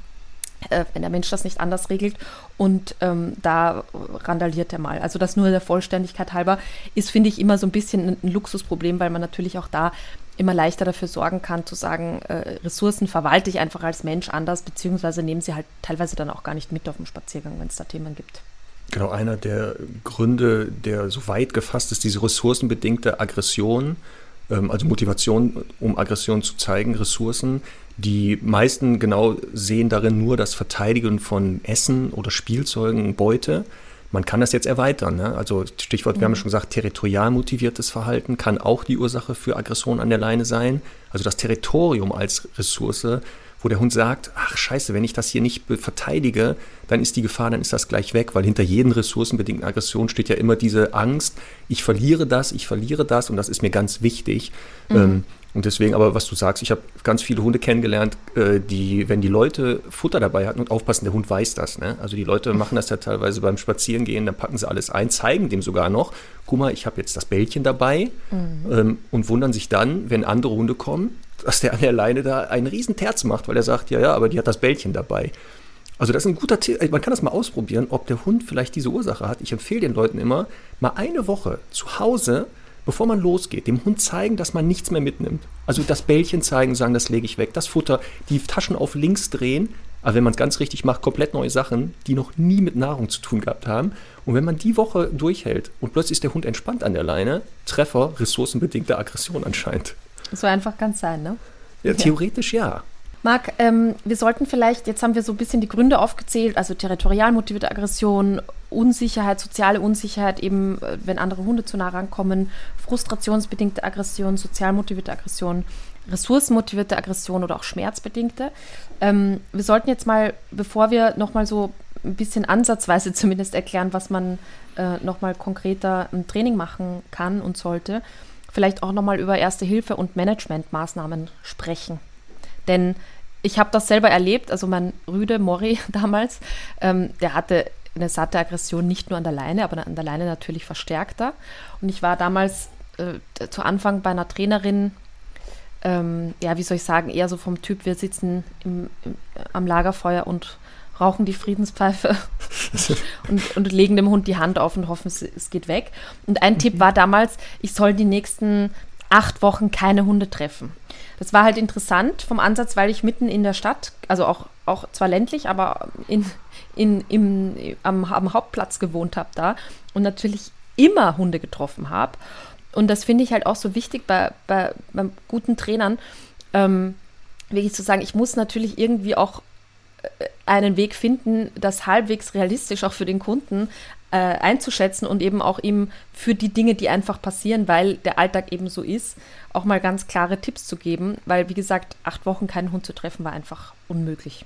äh, wenn der Mensch das nicht anders regelt. Und ähm, da randaliert er mal. Also das nur der Vollständigkeit halber ist, finde ich, immer so ein bisschen ein, Luxusproblem, weil man natürlich auch da immer leichter dafür sorgen kann, zu sagen, äh, Ressourcen verwalte ich einfach als Mensch anders, beziehungsweise nehmen sie halt teilweise dann auch gar nicht mit auf dem Spaziergang, wenn es da Themen gibt. Genau, einer der Gründe, der so weit gefasst ist, diese ressourcenbedingte Aggression, ähm, also Motivation, um Aggression zu zeigen, Ressourcen, die meisten genau sehen darin nur das Verteidigen von Essen oder Spielzeugen, Beute. Man kann das jetzt erweitern. Ne? Also Stichwort, wir haben mhm. schon gesagt, territorial motiviertes Verhalten kann auch die Ursache für Aggression an der Leine sein. Also das Territorium als Ressource, wo der Hund sagt, ach scheiße, wenn ich das hier nicht verteidige, dann ist die Gefahr, dann ist das gleich weg, weil hinter jedem ressourcenbedingten Aggression steht ja immer diese Angst, ich verliere das, ich verliere das und das ist mir ganz wichtig. Mhm. Ähm, und deswegen, aber was du sagst, ich habe ganz viele Hunde kennengelernt, äh, die, wenn die Leute Futter dabei hatten und aufpassen, der Hund weiß das. Ne? Also die Leute machen das ja teilweise beim Spazierengehen, dann packen sie alles ein, zeigen dem sogar noch, guck mal, ich habe jetzt das Bällchen dabei mhm. ähm, und wundern sich dann, wenn andere Hunde kommen, dass der an der Leine da einen riesen Terz macht, weil er sagt, ja, ja, aber die hat das Bällchen dabei. Also das ist ein guter Tipp. Man kann das mal ausprobieren, ob der Hund vielleicht diese Ursache hat. Ich empfehle den Leuten immer, mal eine Woche zu Hause bevor man losgeht, dem Hund zeigen, dass man nichts mehr mitnimmt. Also das Bällchen zeigen, sagen, das lege ich weg, das Futter, die Taschen auf links drehen, aber wenn man es ganz richtig macht, komplett neue Sachen, die noch nie mit Nahrung zu tun gehabt haben. Und wenn man die Woche durchhält und plötzlich ist der Hund entspannt an der Leine, Treffer, ressourcenbedingte Aggression anscheinend. So einfach kann es sein, ne? Ja, theoretisch ja. Marc, ähm, wir sollten vielleicht, jetzt haben wir so ein bisschen die Gründe aufgezählt, also territorial motivierte Aggression, Unsicherheit, soziale Unsicherheit, eben äh, wenn andere Hunde zu nah rankommen, frustrationsbedingte Aggression, sozial motivierte Aggression, ressourcenmotivierte Aggression oder auch schmerzbedingte. Ähm, wir sollten jetzt mal, bevor wir nochmal so ein bisschen ansatzweise zumindest erklären, was man äh, nochmal konkreter im Training machen kann und sollte, vielleicht auch nochmal über Erste Hilfe und Managementmaßnahmen sprechen. Denn ich habe das selber erlebt, also mein Rüde Mori damals, ähm, der hatte eine satte Aggression nicht nur an der Leine, aber an der Leine natürlich verstärkter. Und ich war damals äh, zu Anfang bei einer Trainerin, ähm, ja, wie soll ich sagen, eher so vom Typ, wir sitzen im, im, am Lagerfeuer und rauchen die Friedenspfeife und, und, legen dem Hund die Hand auf und hoffen, es, es geht weg. Und ein mhm. Tipp war damals, ich soll die nächsten acht Wochen keine Hunde treffen. Das war halt interessant vom Ansatz, weil ich mitten in der Stadt, also auch, auch zwar ländlich, aber in, in, im, am, am Hauptplatz gewohnt habe da und natürlich immer Hunde getroffen habe. Und das finde ich halt auch so wichtig bei, bei, bei guten Trainern, ähm, wirklich zu sagen, ich muss natürlich irgendwie auch einen Weg finden, das halbwegs realistisch auch für den Kunden äh, einzuschätzen und eben auch ihm für die Dinge, die einfach passieren, weil der Alltag eben so ist, auch mal ganz klare Tipps zu geben, weil wie gesagt, acht Wochen keinen Hund zu treffen war einfach unmöglich.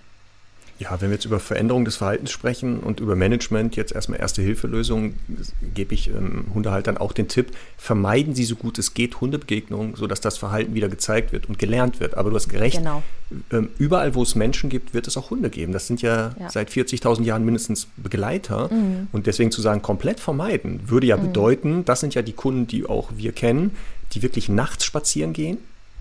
Ja, wenn wir jetzt über Veränderung des Verhaltens sprechen und über Management, jetzt erstmal erste Hilfelösungen, gebe ich ähm, Hundehaltern auch den Tipp, vermeiden Sie so gut es geht Hundebegegnungen, sodass das Verhalten wieder gezeigt wird und gelernt wird. Aber du hast gerecht, genau. ähm, überall, wo es Menschen gibt, wird es auch Hunde geben. Das sind ja, ja. seit 40.000 Jahren mindestens Begleiter. Mhm. Und deswegen zu sagen, komplett vermeiden, würde ja mhm. bedeuten, das sind ja die Kunden, die auch wir kennen, die wirklich nachts spazieren gehen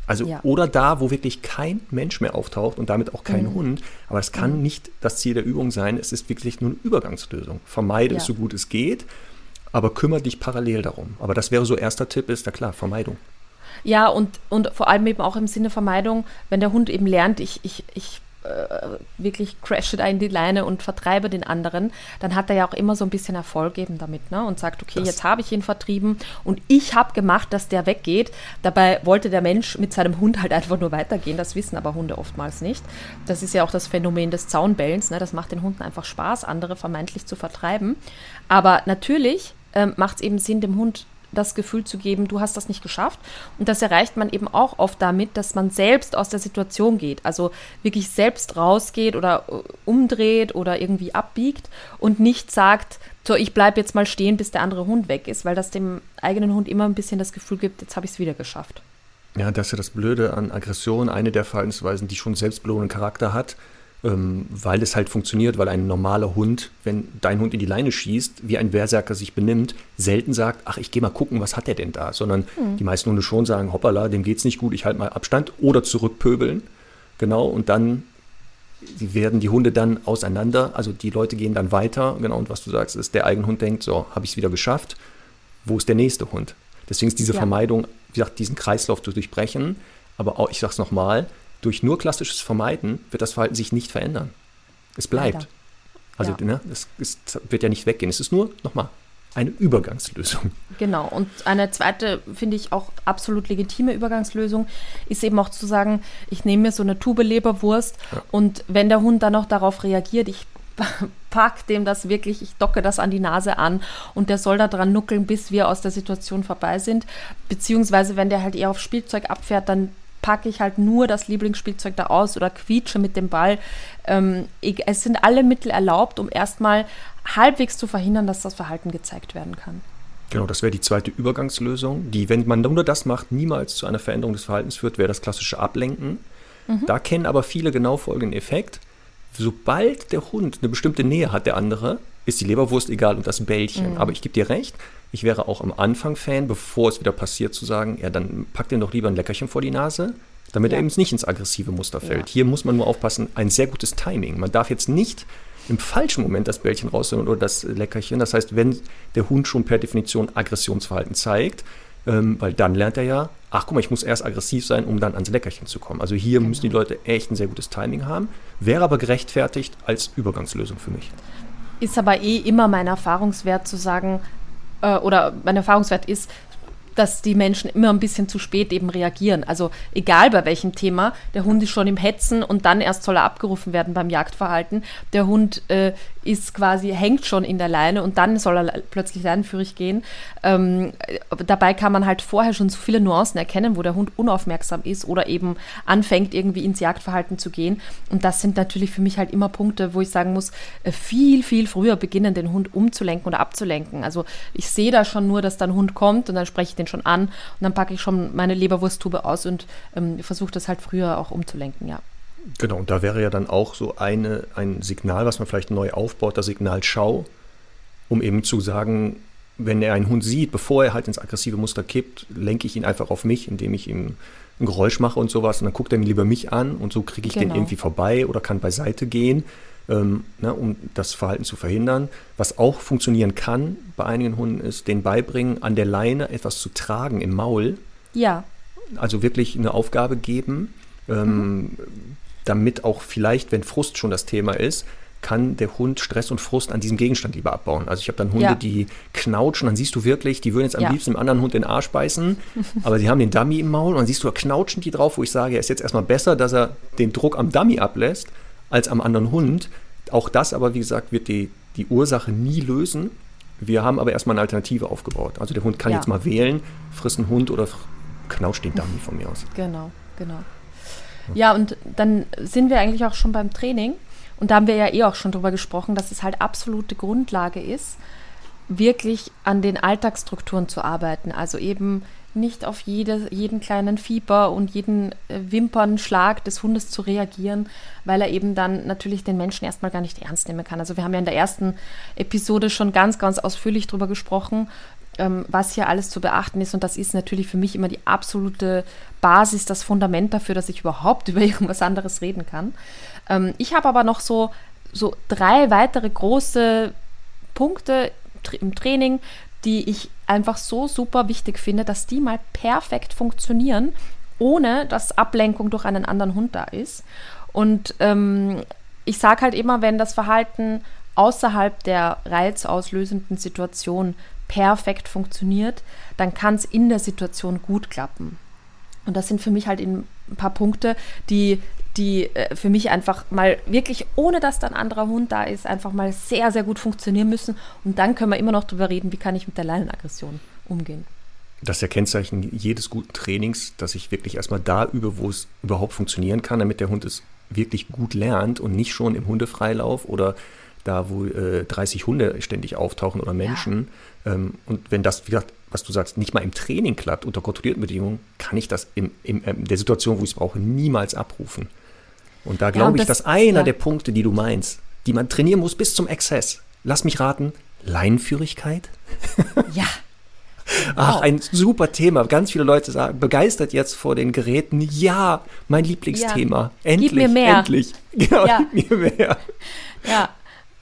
Also ja. oder da, wo wirklich kein Mensch mehr auftaucht und damit auch kein mhm. Hund. Aber es kann mhm. nicht das Ziel der Übung sein. Es ist wirklich nur eine Übergangslösung. Vermeide ja. es so gut es geht, aber kümmere dich parallel darum. Aber das wäre so erster Tipp, ist ja klar, Vermeidung. Ja, und, und vor allem eben auch im Sinne Vermeidung, wenn der Hund eben lernt, ich, ich, ich wirklich crashe da in die Leine und vertreibe den anderen, dann hat er ja auch immer so ein bisschen Erfolg eben damit ne? und sagt, okay, das jetzt habe ich ihn vertrieben und ich habe gemacht, dass der weggeht. Dabei wollte der Mensch mit seinem Hund halt einfach nur weitergehen. Das wissen aber Hunde oftmals nicht. Das ist ja auch das Phänomen des Zaunbellens. Ne? Das macht den Hunden einfach Spaß, andere vermeintlich zu vertreiben. Aber natürlich ähm, macht es eben Sinn, dem Hund das Gefühl zu geben, du hast das nicht geschafft. Und das erreicht man eben auch oft damit, dass man selbst aus der Situation geht. Also wirklich selbst rausgeht oder äh, umdreht oder irgendwie abbiegt und nicht sagt, so, ich bleibe jetzt mal stehen, bis der andere Hund weg ist, weil das dem eigenen Hund immer ein bisschen das Gefühl gibt, jetzt habe ich es wieder geschafft. Ja, das ist ja das Blöde an Aggression, eine der Verhaltensweisen, die schon selbstbelohnenden Charakter hat ähm, weil es halt funktioniert, weil ein normaler Hund, wenn dein Hund in die Leine schießt, wie ein Berserker sich benimmt, selten sagt, ach, ich gehe mal gucken, was hat der denn da, sondern mhm. die meisten Hunde schon sagen, hoppala, dem geht's nicht gut, ich halte mal Abstand oder zurückpöbeln. Genau, und dann die werden die Hunde dann auseinander, also die Leute gehen dann weiter, genau, und was du sagst, ist, der eigene Hund denkt, so, habe ich es wieder geschafft, wo ist der nächste Hund? Deswegen ist diese ja. Vermeidung, wie gesagt, diesen Kreislauf zu durchbrechen, aber auch, ich sage es nochmal, durch nur klassisches Vermeiden wird das Verhalten sich nicht verändern. Es bleibt. Leider. Also ja. ne, es, es wird ja nicht weggehen. Es ist nur, nochmal, eine Übergangslösung. Genau. Und eine zweite, finde ich auch absolut legitime Übergangslösung, ist eben auch zu sagen, ich nehme mir so eine Tube Leberwurst ja. und wenn der Hund dann noch darauf reagiert, ich pack dem das wirklich, ich docke das an die Nase an und der soll da dran nuckeln, bis wir aus der Situation vorbei sind. Beziehungsweise, wenn der halt eher auf Spielzeug abfährt, dann packe ich halt nur das Lieblingsspielzeug da aus oder quietsche mit dem Ball. Ähm, es sind alle Mittel erlaubt, um erstmal halbwegs zu verhindern, dass das Verhalten gezeigt werden kann. Genau, das wäre die zweite Übergangslösung, die, wenn man nur das macht, niemals zu einer Veränderung des Verhaltens führt, wäre das klassische Ablenken. Mhm. Da kennen aber viele genau folgenden Effekt. Sobald der Hund eine bestimmte Nähe hat, der andere, ist die Leberwurst egal und das Bällchen. Mhm. Aber ich gebe dir recht, ich wäre auch am Anfang Fan, bevor es wieder passiert, zu sagen, ja, dann pack dir doch lieber ein Leckerchen vor die Nase, damit ja. er eben nicht ins aggressive Muster fällt. Ja. Hier muss man nur aufpassen, ein sehr gutes Timing. Man darf jetzt nicht im falschen Moment das Bällchen rausholen oder das Leckerchen. Das heißt, wenn der Hund schon per Definition Aggressionsverhalten zeigt, ähm, weil dann lernt er ja, ach guck mal, ich muss erst aggressiv sein, um dann ans Leckerchen zu kommen. Also hier genau. müssen die Leute echt ein sehr gutes Timing haben, wäre aber gerechtfertigt als Übergangslösung für mich. Ist aber eh immer mein Erfahrungswert zu sagen, äh, oder mein Erfahrungswert ist, dass die Menschen immer ein bisschen zu spät eben reagieren. Also egal bei welchem Thema, der Hund ist schon im Hetzen und dann erst soll er abgerufen werden beim Jagdverhalten. Der Hund äh, ist quasi, hängt schon in der Leine und dann soll er plötzlich leinenführig gehen. Ähm, dabei kann man halt vorher schon so viele Nuancen erkennen, wo der Hund unaufmerksam ist oder eben anfängt, irgendwie ins Jagdverhalten zu gehen. Und das sind natürlich für mich halt immer Punkte, wo ich sagen muss, äh, viel, viel früher beginnen, den Hund umzulenken oder abzulenken. Also ich sehe da schon nur, dass da ein Hund kommt und dann spreche ich den schon an und dann packe ich schon meine Leberwursttube aus und ähm, versuche das halt früher auch umzulenken, ja. Genau, und da wäre ja dann auch so eine, ein Signal, was man vielleicht neu aufbaut, das Signal Schau, um eben zu sagen, wenn er einen Hund sieht, bevor er halt ins aggressive Muster kippt, lenke ich ihn einfach auf mich, indem ich ihm ein Geräusch mache und sowas. Und dann guckt er mir lieber mich an und so kriege ich genau. den irgendwie vorbei oder kann beiseite gehen, ähm, ne, um das Verhalten zu verhindern. Was auch funktionieren kann bei einigen Hunden ist, den beibringen, an der Leine etwas zu tragen im Maul. Ja. Also wirklich eine Aufgabe geben. Ähm, mhm damit auch vielleicht, wenn Frust schon das Thema ist, kann der Hund Stress und Frust an diesem Gegenstand lieber abbauen. Also ich habe dann Hunde, ja. die knautschen, dann siehst du wirklich, die würden jetzt am ja. liebsten dem anderen Hund den Arsch beißen, aber sie haben den Dummy im Maul und dann siehst du, da knautschen die drauf, wo ich sage, er ist jetzt erstmal besser, dass er den Druck am Dummy ablässt, als am anderen Hund. Auch das aber, wie gesagt, wird die, die Ursache nie lösen. Wir haben aber erstmal eine Alternative aufgebaut. Also der Hund kann ja. jetzt mal wählen, frisst einen Hund oder knautscht den Dummy von mir aus. Genau, genau. Ja, und dann sind wir eigentlich auch schon beim Training. Und da haben wir ja eh auch schon drüber gesprochen, dass es halt absolute Grundlage ist, wirklich an den Alltagsstrukturen zu arbeiten. Also eben nicht auf jede, jeden kleinen Fieber und jeden äh, Wimpernschlag des Hundes zu reagieren, weil er eben dann natürlich den Menschen erstmal gar nicht ernst nehmen kann. Also wir haben ja in der ersten Episode schon ganz, ganz ausführlich drüber gesprochen, ähm, was hier alles zu beachten ist. Und das ist natürlich für mich immer die absolute Basis, das Fundament dafür, dass ich überhaupt über irgendwas anderes reden kann. Ähm, ich habe aber noch so, so drei weitere große Punkte im Training, die ich einfach so super wichtig finde, dass die mal perfekt funktionieren, ohne dass Ablenkung durch einen anderen Hund da ist. Und ähm, ich sage halt immer, wenn das Verhalten außerhalb der reizauslösenden Situation perfekt funktioniert, dann kann es in der Situation gut klappen. Und das sind für mich halt ein paar Punkte, die, die äh, für mich einfach mal wirklich, ohne dass da ein anderer Hund da ist, einfach mal sehr, sehr gut funktionieren müssen. Und dann können wir immer noch darüber reden, wie kann ich mit der Leinenaggression umgehen. Das ist ja Kennzeichen jedes guten Trainings, dass ich wirklich erstmal da übe, wo es überhaupt funktionieren kann, damit der Hund es wirklich gut lernt und nicht schon im Hundefreilauf oder da, wo äh, 30 Hunde ständig auftauchen oder Menschen. Ja. Ähm, und wenn das, wie gesagt, was du sagst, nicht mal im Training klappt, unter kontrollierten Bedingungen, kann ich das in, in, in der Situation, wo ich es brauche, niemals abrufen. Und da glaube ja, ich, dass einer ja. der Punkte, die du meinst, die man trainieren muss bis zum Exzess, lass mich raten, Leinenführigkeit? Ja. Ach, ein super Thema. Ganz viele Leute sagen, begeistert jetzt vor den Geräten. Ja, mein Lieblingsthema. Ja. Endlich, gib mir mehr. endlich. Genau, ja. gib mir mehr. Ja,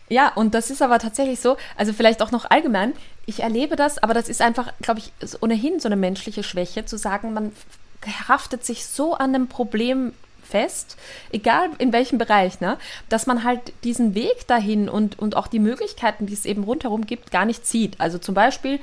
ja, und das ist aber tatsächlich so, also vielleicht auch noch allgemein, ich erlebe das, aber das ist einfach, glaube ich, ohnehin so eine menschliche Schwäche, zu sagen, man haftet sich so an einem Problem fest, egal in welchem Bereich, ne, dass man halt diesen Weg dahin und, und auch die Möglichkeiten, die es eben rundherum gibt, gar nicht sieht. Also zum Beispiel,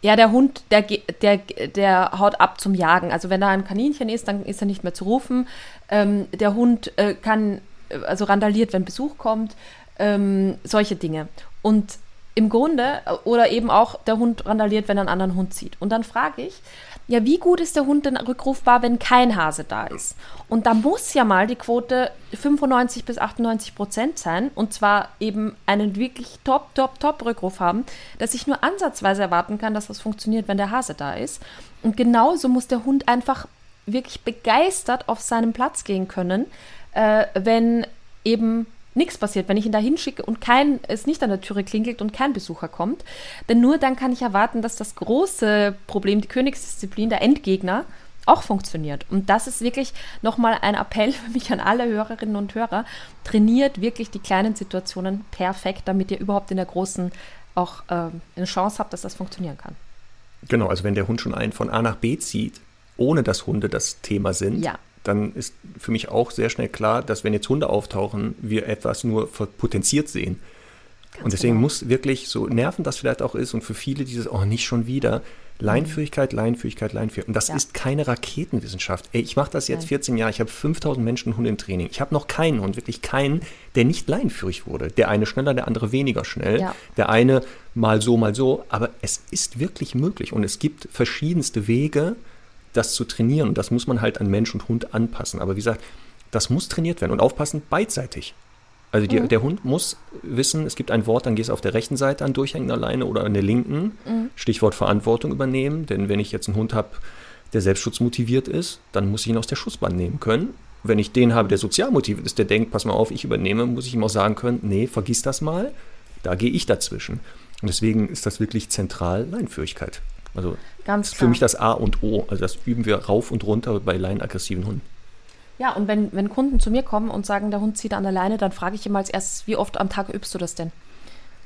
ja, der Hund, der, der, der haut ab zum Jagen. Also wenn da ein Kaninchen ist, dann ist er nicht mehr zu rufen. Ähm, der Hund äh, kann, äh, also randaliert, wenn Besuch kommt ähm, solche Dinge. Und im Grunde, oder eben auch der Hund randaliert, wenn er einen anderen Hund sieht. Und dann frage ich, ja, wie gut ist der Hund denn rückrufbar, wenn kein Hase da ist? Und da muss ja mal die Quote 95 bis 98 Prozent sein und zwar eben einen wirklich top, top, top Rückruf haben, dass ich nur ansatzweise erwarten kann, dass das funktioniert, wenn der Hase da ist. Und genauso muss der Hund einfach wirklich begeistert auf seinen Platz gehen können, äh, wenn eben nichts passiert, wenn ich ihn da hinschicke und kein, es nicht an der Türe klingelt und kein Besucher kommt. Denn nur dann kann ich erwarten, dass das große Problem, die Königsdisziplin, der Endgegner, auch funktioniert. Und das ist wirklich nochmal ein Appell für mich an alle Hörerinnen und Hörer. Trainiert wirklich die kleinen Situationen perfekt, damit ihr überhaupt in der großen auch äh, eine Chance habt, dass das funktionieren kann. Genau, also wenn der Hund schon einen von A nach B zieht, ohne dass Hunde das Thema sind, ja dann ist für mich auch sehr schnell klar, dass wenn jetzt Hunde auftauchen, wir etwas nur potenziert sehen. Ganz und deswegen genau. muss wirklich, so nervend das vielleicht auch ist und für viele dieses, oh, nicht schon wieder, Leinführigkeit, Leinführigkeit, Leinführigkeit. Und das ja. ist keine Raketenwissenschaft. Ey, ich mache das jetzt Nein. 14 Jahre, ich habe 5000 Menschen Hunde im Training. Ich habe noch keinen Hund, wirklich keinen, der nicht leinführig wurde. Der eine schneller, der andere weniger schnell. Ja. Der eine mal so, mal so. Aber es ist wirklich möglich und es gibt verschiedenste Wege, das zu trainieren. Und das muss man halt an Mensch und Hund anpassen. Aber wie gesagt, das muss trainiert werden und aufpassen beidseitig. Also die, mhm. der Hund muss wissen, es gibt ein Wort, dann gehst du auf der rechten Seite an durchhängen alleine oder an der linken. Mhm. Stichwort Verantwortung übernehmen. Denn wenn ich jetzt einen Hund habe, der selbstschutzmotiviert ist, dann muss ich ihn aus der Schussbahn nehmen können. Wenn ich den habe, der sozial motiviert ist, der denkt, pass mal auf, ich übernehme, muss ich ihm auch sagen können, nee, vergiss das mal, da gehe ich dazwischen. Und deswegen ist das wirklich zentral Leinführigkeit. Also Ganz für mich das A und O. Also das üben wir rauf und runter bei leinaggressiven Hunden. Ja, und wenn, wenn Kunden zu mir kommen und sagen, der Hund zieht an der Leine, dann frage ich immer als erstes, wie oft am Tag übst du das denn?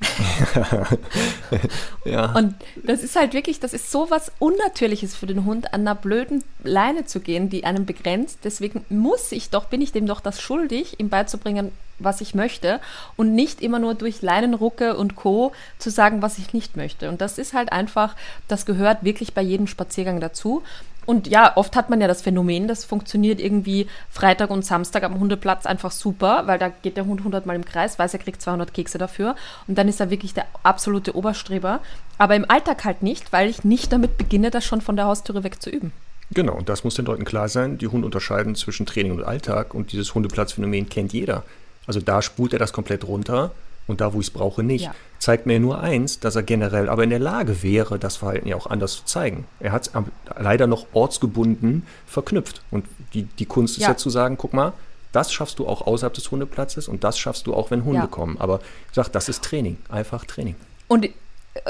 ja. Und das ist halt wirklich, das ist so was Unnatürliches für den Hund, an einer blöden Leine zu gehen, die einen begrenzt. Deswegen muss ich doch, bin ich dem doch das schuldig, ihm beizubringen, was ich möchte und nicht immer nur durch Leinenrucke und Co. zu sagen, was ich nicht möchte. Und das ist halt einfach, das gehört wirklich bei jedem Spaziergang dazu. Und ja, oft hat man ja das Phänomen, das funktioniert irgendwie Freitag und Samstag am Hundeplatz einfach super, weil da geht der Hund 100 Mal im Kreis, weiß, er kriegt 200 Kekse dafür und dann ist er wirklich der absolute Oberstreber. Aber im Alltag halt nicht, weil ich nicht damit beginne, das schon von der Haustüre weg zu üben. Genau, und das muss den Leuten klar sein. Die Hunde unterscheiden zwischen Training und Alltag und dieses Hundeplatzphänomen kennt jeder. Also da spult er das komplett runter und da, wo ich es brauche, nicht. Ja. Zeigt mir nur eins, dass er generell aber in der Lage wäre, das Verhalten ja auch anders zu zeigen. Er hat es leider noch ortsgebunden verknüpft. Und die, die Kunst ist ja. zu sagen, guck mal, das schaffst du auch außerhalb des Hundeplatzes und das schaffst du auch, wenn Hunde ja. kommen. Aber ich sage, das ist Training, einfach Training. Und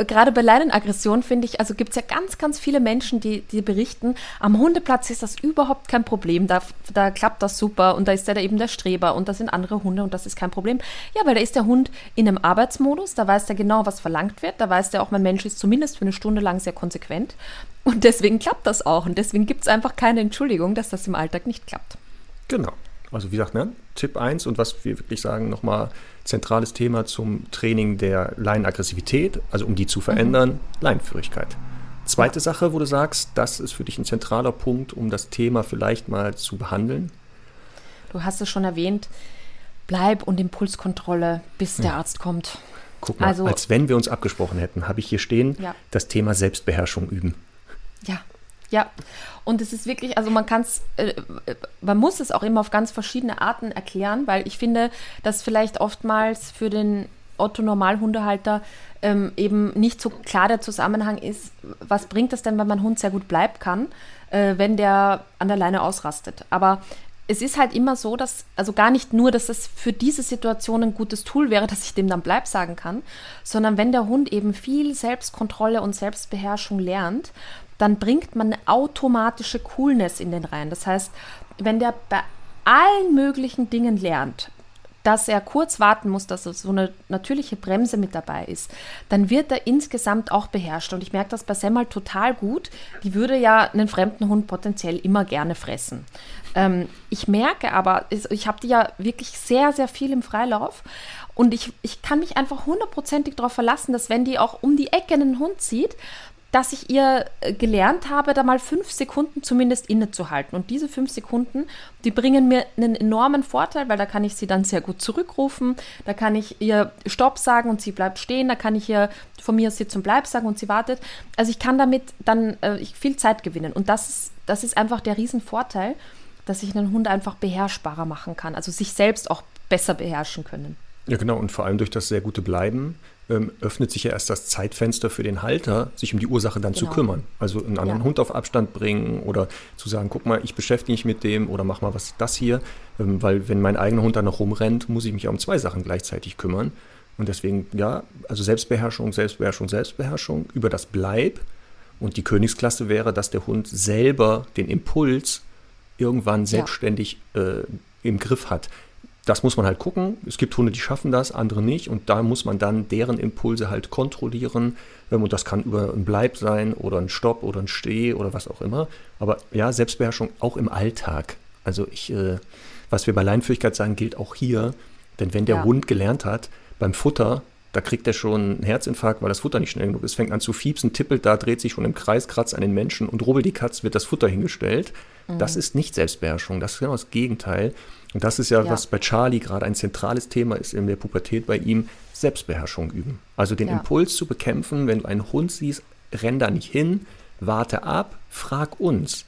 gerade bei Leinenaggression finde ich, also gibt es ja ganz, ganz viele Menschen, die, die berichten, am Hundeplatz ist das überhaupt kein Problem, da, da klappt das super und da ist der da eben der Streber und da sind andere Hunde und das ist kein Problem. Ja, weil da ist der Hund in einem Arbeitsmodus, da weiß der genau, was verlangt wird, da weiß der auch, mein Mensch ist zumindest für eine Stunde lang sehr konsequent und deswegen klappt das auch und deswegen gibt es einfach keine Entschuldigung, dass das im Alltag nicht klappt. Genau. Also wie gesagt, ne, Tipp 1 und was wir wirklich sagen, nochmal zentrales Thema zum Training der Leinenaggressivität, also um die zu verändern, mhm. Leinenführigkeit. Zweite Sache, wo du sagst, das ist für dich ein zentraler Punkt, um das Thema vielleicht mal zu behandeln. Du hast es schon erwähnt, Bleib- und Impulskontrolle, bis der Arzt kommt. Guck mal, also, als wenn wir uns abgesprochen hätten, habe ich hier stehen, ja. das Thema Selbstbeherrschung üben. Ja, ja, und es ist wirklich, also man kann es, äh, man muss es auch immer auf ganz verschiedene Arten erklären, weil ich finde, dass vielleicht oftmals für den Otto-Normalhundehalter ähm, eben nicht so klar der Zusammenhang ist, was bringt es denn, wenn mein Hund sehr gut bleiben kann, äh, wenn der an der Leine ausrastet. Aber es ist halt immer so, dass, also gar nicht nur, dass es für diese Situation ein gutes Tool wäre, dass ich dem dann bleib sagen kann, sondern wenn der Hund eben viel Selbstkontrolle und Selbstbeherrschung lernt dann bringt man eine automatische Coolness in den rein. Das heißt, wenn der bei allen möglichen Dingen lernt, dass er kurz warten muss, dass so eine natürliche Bremse mit dabei ist, dann wird er insgesamt auch beherrscht. Und ich merke das bei Semmel total gut. Die würde ja einen fremden Hund potenziell immer gerne fressen. Ähm, ich merke aber, ich habe die ja wirklich sehr, sehr viel im Freilauf. Und ich, ich kann mich einfach hundertprozentig darauf verlassen, dass wenn die auch um die Ecke einen Hund sieht, dass ich ihr äh, gelernt habe, da mal fünf Sekunden zumindest innezuhalten. Und diese fünf Sekunden, die bringen mir einen enormen Vorteil, weil da kann ich sie dann sehr gut zurückrufen, da kann ich ihr Stopp sagen und sie bleibt stehen, da kann ich ihr von mir Sitz und Bleib sagen und sie wartet. Also ich kann damit dann äh, viel Zeit gewinnen. Und das ist, das ist einfach der Riesenvorteil, dass ich einen Hund einfach beherrschbarer machen kann, also sich selbst auch besser beherrschen können. Ja, genau. Und vor allem durch das sehr gute Bleiben ähm, öffnet sich ja erst das Zeitfenster für den Halter, sich um die Ursache dann genau. zu kümmern. Also einen anderen ja. Hund auf Abstand bringen oder zu sagen, guck mal, ich beschäftige mich mit dem oder mach mal was das hier. Ähm, weil wenn mein eigener Hund dann noch rumrennt, muss ich mich ja um zwei Sachen gleichzeitig kümmern. Und deswegen, ja, also Selbstbeherrschung, Selbstbeherrschung, Selbstbeherrschung über das Bleib. Und die Königsklasse wäre, dass der Hund selber den Impuls irgendwann selbstständig ja. äh, im Griff hat das muss man halt gucken. Es gibt Hunde, die schaffen das, andere nicht. Und da muss man dann deren Impulse halt kontrollieren. Ähm, und das kann über ein Bleib sein oder ein Stopp oder ein Steh oder was auch immer. Aber ja, Selbstbeherrschung auch im Alltag. Also ich, äh, was wir bei Leinführigkeit sagen, gilt auch hier. Denn wenn der ja. Hund gelernt hat, beim Futter, da kriegt er schon einen Herzinfarkt, weil das Futter nicht schnell genug ist, fängt an zu fiepsen, tippelt da, dreht sich schon im Kreis, kratzt an den Menschen und rubbel die Katz wird das Futter hingestellt. Mhm. Das ist nicht Selbstbeherrschung, das ist genau das Gegenteil. Und das ist ja, ja, was bei Charlie gerade ein zentrales Thema ist in der Pubertät bei ihm, Selbstbeherrschung üben. Also den ja. Impuls zu bekämpfen, wenn du einen Hund siehst, renn da nicht hin, warte ab, frag uns.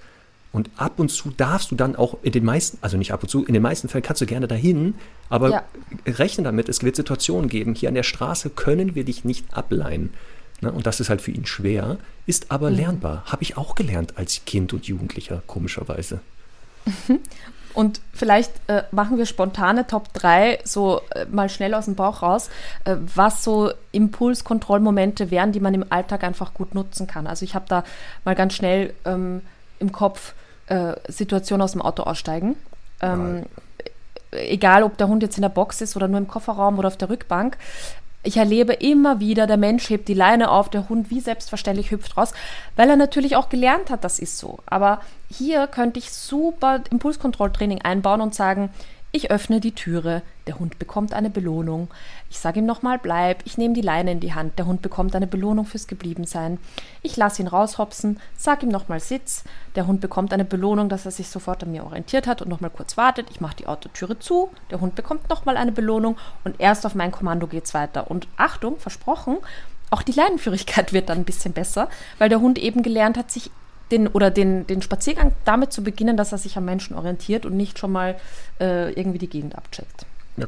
Und ab und zu darfst du dann auch in den meisten, also nicht ab und zu, in den meisten Fällen kannst du gerne dahin, aber ja. rechne damit, es wird Situationen geben, hier an der Straße können wir dich nicht ableihen. Ne? Und das ist halt für ihn schwer, ist aber mhm. lernbar. Habe ich auch gelernt als Kind und Jugendlicher, komischerweise. Und vielleicht äh, machen wir spontane Top 3 so äh, mal schnell aus dem Bauch raus, äh, was so Impulskontrollmomente wären, die man im Alltag einfach gut nutzen kann. Also ich habe da mal ganz schnell ähm, im Kopf äh, Situation aus dem Auto aussteigen. Ähm, egal, ob der Hund jetzt in der Box ist oder nur im Kofferraum oder auf der Rückbank. Ich erlebe immer wieder, der Mensch hebt die Leine auf, der Hund wie selbstverständlich hüpft raus, weil er natürlich auch gelernt hat, das ist so. Aber hier könnte ich super Impulskontrolltraining einbauen und sagen, ich öffne die Türe, der Hund bekommt eine Belohnung. Ich sage ihm nochmal, bleib, ich nehme die Leine in die Hand, der Hund bekommt eine Belohnung fürs Gebliebensein. Ich lasse ihn raushopsen, sage ihm nochmal Sitz, der Hund bekommt eine Belohnung, dass er sich sofort an mir orientiert hat und nochmal kurz wartet. Ich mache die Autotüre zu, der Hund bekommt nochmal eine Belohnung und erst auf mein Kommando geht es weiter. Und Achtung, versprochen, auch die Leinenführigkeit wird dann ein bisschen besser, weil der Hund eben gelernt hat, sich den oder den, den Spaziergang damit zu beginnen, dass er sich am Menschen orientiert und nicht schon mal äh, irgendwie die Gegend abcheckt.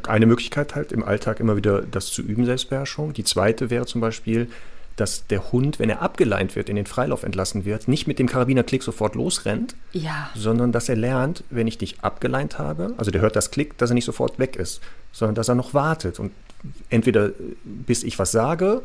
Eine Möglichkeit halt im Alltag immer wieder das zu üben, Selbstbeherrschung. Die zweite wäre zum Beispiel, dass der Hund, wenn er abgeleint wird, in den Freilauf entlassen wird, nicht mit dem Karabinerklick sofort losrennt, ja. sondern dass er lernt, wenn ich dich abgeleint habe, also der hört das Klick, dass er nicht sofort weg ist, sondern dass er noch wartet und entweder bis ich was sage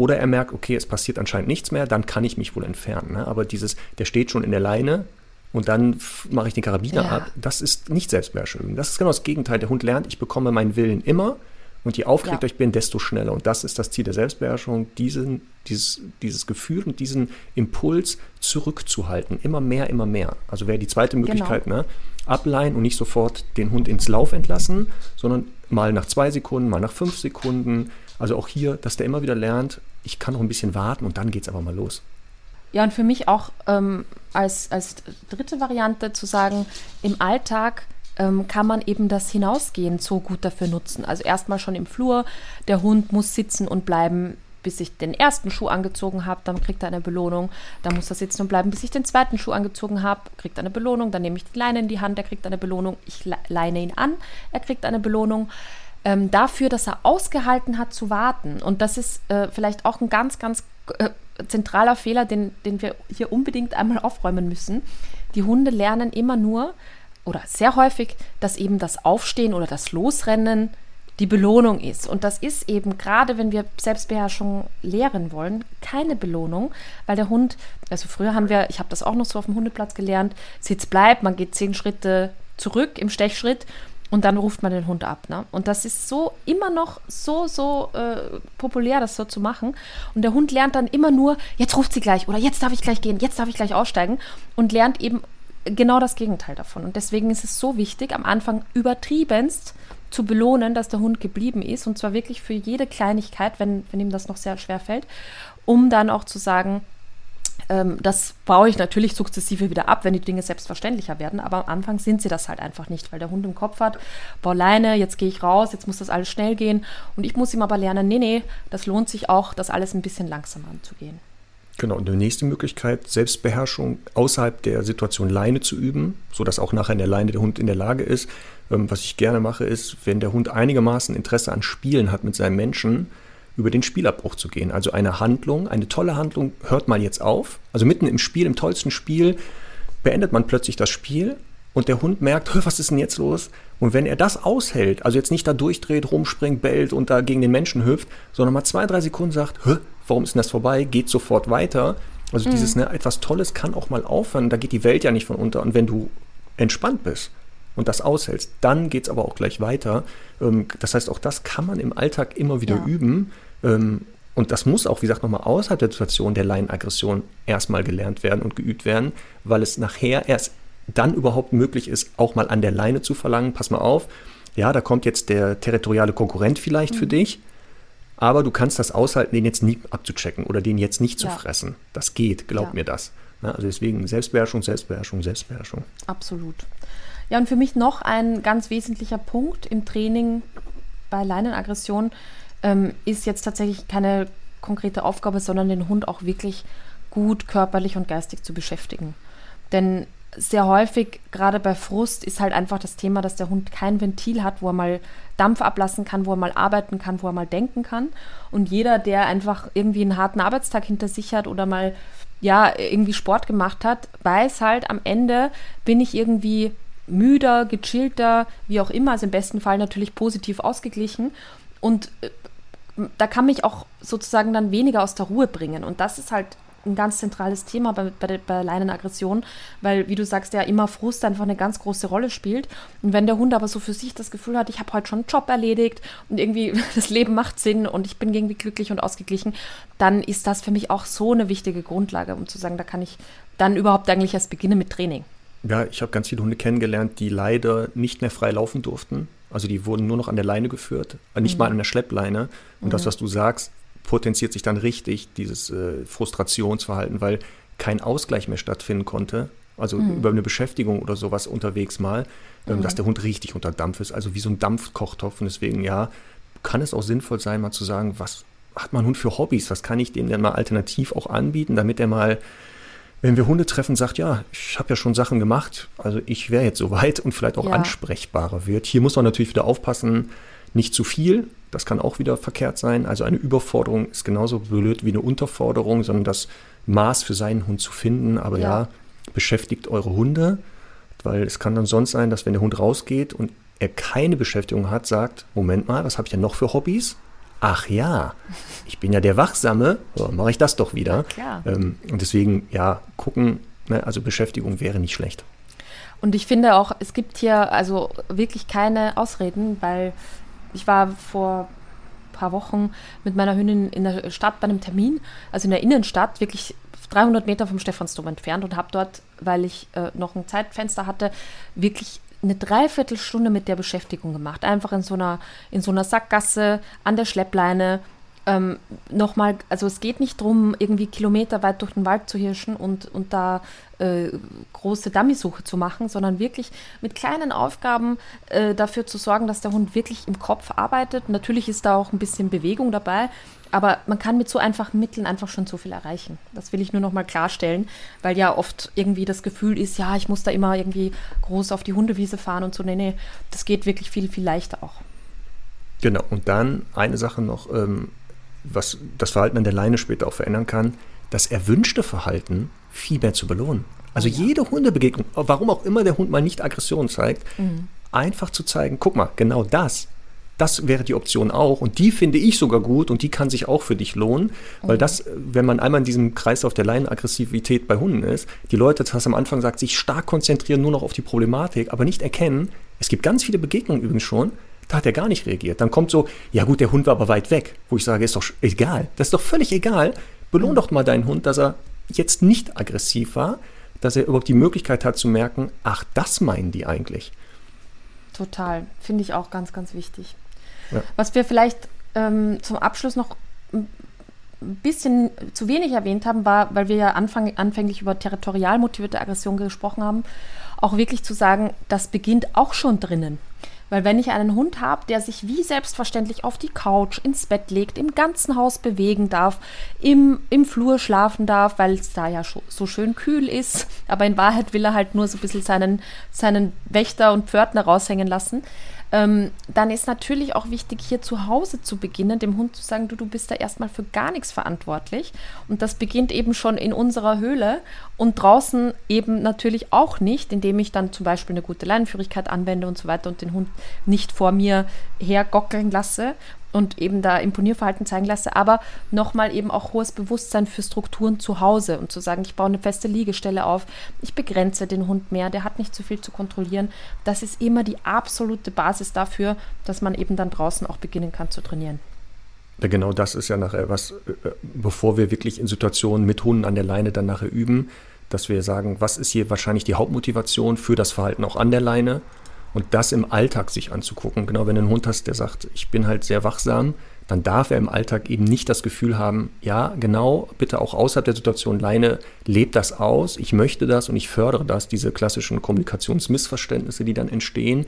Oder er merkt, okay, es passiert anscheinend nichts mehr, dann kann ich mich wohl entfernen. Ne? Aber dieses, der steht schon in der Leine und dann mache ich den Karabiner ja. ab, das ist nicht Selbstbeherrschung. Das ist genau das Gegenteil. Der Hund lernt, ich bekomme meinen Willen immer und je aufgeregter ja. ich bin, desto schneller. Und das ist das Ziel der Selbstbeherrschung, diesen, dieses, dieses Gefühl und diesen Impuls zurückzuhalten. Immer mehr, immer mehr. Also wäre die zweite genau. Möglichkeit, genau. ne? ableihen und nicht sofort den Hund ins Lauf entlassen, sondern mal nach zwei Sekunden, mal nach fünf Sekunden. Also auch hier, dass der immer wieder lernt, ich kann noch ein bisschen warten und dann geht es aber mal los. Ja, und für mich auch ähm, als, als dritte Variante zu sagen, im Alltag ähm, kann man eben das Hinausgehen so gut dafür nutzen. Also erstmal schon im Flur, der Hund muss sitzen und bleiben, bis ich den ersten Schuh angezogen habe, dann kriegt er eine Belohnung. Dann muss er sitzen und bleiben, bis ich den zweiten Schuh angezogen habe, kriegt er eine Belohnung. Dann nehme ich die Leine in die Hand, er kriegt eine Belohnung. Ich leine ihn an, er kriegt eine Belohnung ähm, dafür, dass er ausgehalten hat zu warten. Und das ist äh, vielleicht auch ein ganz, ganz äh, zentraler Fehler, den, den wir hier unbedingt einmal aufräumen müssen. Die Hunde lernen immer nur oder sehr häufig, dass eben das Aufstehen oder das Losrennen die Belohnung ist. Und das ist eben gerade, wenn wir Selbstbeherrschung lehren wollen, keine Belohnung, weil der Hund, also früher haben wir, ich habe das auch noch so auf dem Hundeplatz gelernt, Sitz bleibt, man geht zehn Schritte zurück im Stechschritt und dann ruft man den Hund ab. Ne? Und das ist so immer noch so, so äh, populär, das so zu machen. Und der Hund lernt dann immer nur, jetzt ruft sie gleich oder jetzt darf ich gleich gehen, jetzt darf ich gleich aussteigen und lernt eben genau das Gegenteil davon. Und deswegen ist es so wichtig, am Anfang übertriebenst zu belohnen, dass der Hund geblieben ist. Und zwar wirklich für jede Kleinigkeit, wenn, wenn ihm das noch sehr schwer fällt, um dann auch zu sagen, das baue ich natürlich sukzessive wieder ab, wenn die Dinge selbstverständlicher werden. Aber am Anfang sind sie das halt einfach nicht, weil der Hund im Kopf hat, boah, Leine, jetzt gehe ich raus, jetzt muss das alles schnell gehen. Und ich muss ihm aber lernen, nee, nee, das lohnt sich auch, das alles ein bisschen langsamer anzugehen. Genau, und die nächste Möglichkeit, Selbstbeherrschung außerhalb der Situation Leine zu üben, sodass auch nachher in der Leine der Hund in der Lage ist. Ähm, was ich gerne mache, ist, wenn der Hund einigermaßen Interesse an Spielen hat mit seinem Menschen, über den Spielabbruch zu gehen. Also eine Handlung, eine tolle Handlung hört mal jetzt auf. Also mitten im Spiel, im tollsten Spiel, beendet man plötzlich das Spiel und der Hund merkt, was ist denn jetzt los? Und wenn er das aushält, also jetzt nicht da durchdreht, rumspringt, bellt und da gegen den Menschen hüpft, sondern mal zwei, drei Sekunden sagt, warum ist denn das vorbei? Geht sofort weiter. Also mhm. dieses, ne, etwas Tolles kann auch mal aufhören, da geht die Welt ja nicht von unter. Und wenn du entspannt bist und das aushältst, dann geht es aber auch gleich weiter. Ähm, das heißt, auch das kann man im Alltag immer wieder ja. üben. Ähm, und das muss auch, wie gesagt, nochmal außerhalb der Situation der Laienaggression erstmal gelernt werden und geübt werden, weil es nachher erst dann überhaupt möglich ist, auch mal an der Leine zu verlangen, pass mal auf, ja, da kommt jetzt der territoriale Konkurrent vielleicht mhm. für dich, aber du kannst das aushalten, den jetzt nie abzuchecken oder den jetzt nicht zu ja. fressen. Das geht, glaub ja. mir das. Na, also deswegen Selbstbeherrschung, Selbstbeherrschung, Selbstbeherrschung. Absolut. Ja, und für mich noch ein ganz wesentlicher Punkt im Training bei Leinenaggression ähm, ist jetzt tatsächlich keine konkrete Aufgabe, sondern den Hund auch wirklich gut körperlich und geistig zu beschäftigen. Denn sehr häufig, gerade bei Frust, ist halt einfach das Thema, dass der Hund kein Ventil hat, wo er mal Dampf ablassen kann, wo er mal arbeiten kann, wo er mal denken kann. Und jeder, der einfach irgendwie einen harten Arbeitstag hinter sich hat oder mal ja irgendwie Sport gemacht hat, weiß halt am Ende bin ich irgendwie müder, gechillter, wie auch immer, also im besten Fall natürlich positiv ausgeglichen. Und äh, da kann mich auch sozusagen dann weniger aus der Ruhe bringen. Und das ist halt ein ganz zentrales Thema bei, bei, bei Leinenaggression, weil, wie du sagst, ja immer Frust einfach eine ganz große Rolle spielt. Und wenn der Hund aber so für sich das Gefühl hat, ich habe heute schon einen Job erledigt und irgendwie das Leben macht Sinn und ich bin irgendwie glücklich und ausgeglichen, dann ist das für mich auch so eine wichtige Grundlage, um zu sagen, da kann ich dann überhaupt eigentlich erst beginnen mit Training. Ja, ich habe ganz viele Hunde kennengelernt, die leider nicht mehr frei laufen durften. Also die wurden nur noch an der Leine geführt, nicht mhm. mal an der Schleppleine. Und mhm. das, was du sagst, potenziert sich dann richtig, dieses äh, Frustrationsverhalten, weil kein Ausgleich mehr stattfinden konnte. Also mhm. über eine Beschäftigung oder sowas unterwegs mal, ähm, mhm. dass der Hund richtig unter Dampf ist, also wie so ein Dampfkochtopf. Und deswegen, ja, kann es auch sinnvoll sein, mal zu sagen, was hat mein Hund für Hobbys? Was kann ich dem denn mal alternativ auch anbieten, damit er mal, wenn wir Hunde treffen, sagt, ja, ich habe ja schon Sachen gemacht, also ich wäre jetzt soweit und vielleicht auch ja. ansprechbarer wird. Hier muss man natürlich wieder aufpassen, nicht zu viel, das kann auch wieder verkehrt sein. Also eine Überforderung ist genauso blöd wie eine Unterforderung, sondern das Maß für seinen Hund zu finden. Aber ja, ja beschäftigt eure Hunde, weil es kann dann sonst sein, dass wenn der Hund rausgeht und er keine Beschäftigung hat, sagt, Moment mal, was habe ich denn noch für Hobbys? Ach ja, ich bin ja der Wachsame, so, mache ich das doch wieder. Ähm, und deswegen, ja, gucken, ne, also Beschäftigung wäre nicht schlecht. Und ich finde auch, es gibt hier also wirklich keine Ausreden, weil ich war vor ein paar Wochen mit meiner Hündin in der Stadt bei einem Termin, also in der Innenstadt, wirklich 300 Meter vom Stephansdom entfernt und habe dort, weil ich äh, noch ein Zeitfenster hatte, wirklich eine Dreiviertelstunde mit der Beschäftigung gemacht. Einfach in so einer, in so einer Sackgasse an der Schleppleine ähm, nochmal, also es geht nicht darum, irgendwie kilometerweit durch den Wald zu hirschen und, und da äh, große Dummysuche zu machen, sondern wirklich mit kleinen Aufgaben äh, dafür zu sorgen, dass der Hund wirklich im Kopf arbeitet. Natürlich ist da auch ein bisschen Bewegung dabei, aber man kann mit so einfachen Mitteln einfach schon so viel erreichen. Das will ich nur noch mal klarstellen, weil ja oft irgendwie das Gefühl ist, ja, ich muss da immer irgendwie groß auf die Hundewiese fahren und so. Nee, nee, das geht wirklich viel, viel leichter auch. Genau, und dann eine Sache noch, ähm, was das Verhalten an der Leine später auch verändern kann, das erwünschte Verhalten viel mehr zu belohnen. Also oh ja. jede Hundebegegnung, warum auch immer der Hund mal nicht Aggression zeigt, mhm. einfach zu zeigen, guck mal, genau das, das wäre die Option auch und die finde ich sogar gut und die kann sich auch für dich lohnen, weil mhm. das, wenn man einmal in diesem Kreis auf der Leinenaggressivität bei Hunden ist, die Leute, das hast du am Anfang gesagt, sich stark konzentrieren nur noch auf die Problematik, aber nicht erkennen, es gibt ganz viele Begegnungen übrigens schon, da hat er gar nicht reagiert. Dann kommt so, ja gut, der Hund war aber weit weg, wo ich sage, ist doch egal. Das ist doch völlig egal. Belohn doch mal deinen Hund, dass er jetzt nicht aggressiv war, dass er überhaupt die Möglichkeit hat zu merken, ach, das meinen die eigentlich. Total, finde ich auch ganz, ganz wichtig. Ja. Was wir vielleicht ähm, zum Abschluss noch ein bisschen zu wenig erwähnt haben, war, weil wir ja anfang, anfänglich über territorial motivierte Aggression gesprochen haben, auch wirklich zu sagen, das beginnt auch schon drinnen. Weil wenn ich einen Hund habe, der sich wie selbstverständlich auf die Couch, ins Bett legt, im ganzen Haus bewegen darf, im, im Flur schlafen darf, weil es da ja so schön kühl ist, aber in Wahrheit will er halt nur so ein bisschen seinen, seinen Wächter und Pförtner raushängen lassen, ähm, dann ist natürlich auch wichtig, hier zu Hause zu beginnen, dem Hund zu sagen, du, du bist da erstmal für gar nichts verantwortlich. Und das beginnt eben schon in unserer Höhle und draußen eben natürlich auch nicht, indem ich dann zum Beispiel eine gute Leinenführigkeit anwende und so weiter und den Hund nicht vor mir hergockeln lasse und eben da Imponierverhalten zeigen lasse, aber nochmal eben auch hohes Bewusstsein für Strukturen zu Hause und zu sagen, ich baue eine feste Liegestelle auf, ich begrenze den Hund mehr, der hat nicht zu viel zu kontrollieren. Das ist immer die absolute Basis dafür, dass man eben dann draußen auch beginnen kann zu trainieren. Ja, genau das ist ja nachher was, äh, bevor wir wirklich in Situationen mit Hunden an der Leine dann nachher üben, dass wir sagen, was ist hier wahrscheinlich die Hauptmotivation für das Verhalten auch an der Leine und das im Alltag sich anzugucken. Genau, wenn du einen Hund hast, der sagt, ich bin halt sehr wachsam, dann darf er im Alltag eben nicht das Gefühl haben, ja, genau, bitte auch außerhalb der Situation Leine, lebt das aus, ich möchte das und ich fördere das, diese klassischen Kommunikationsmissverständnisse, die dann entstehen,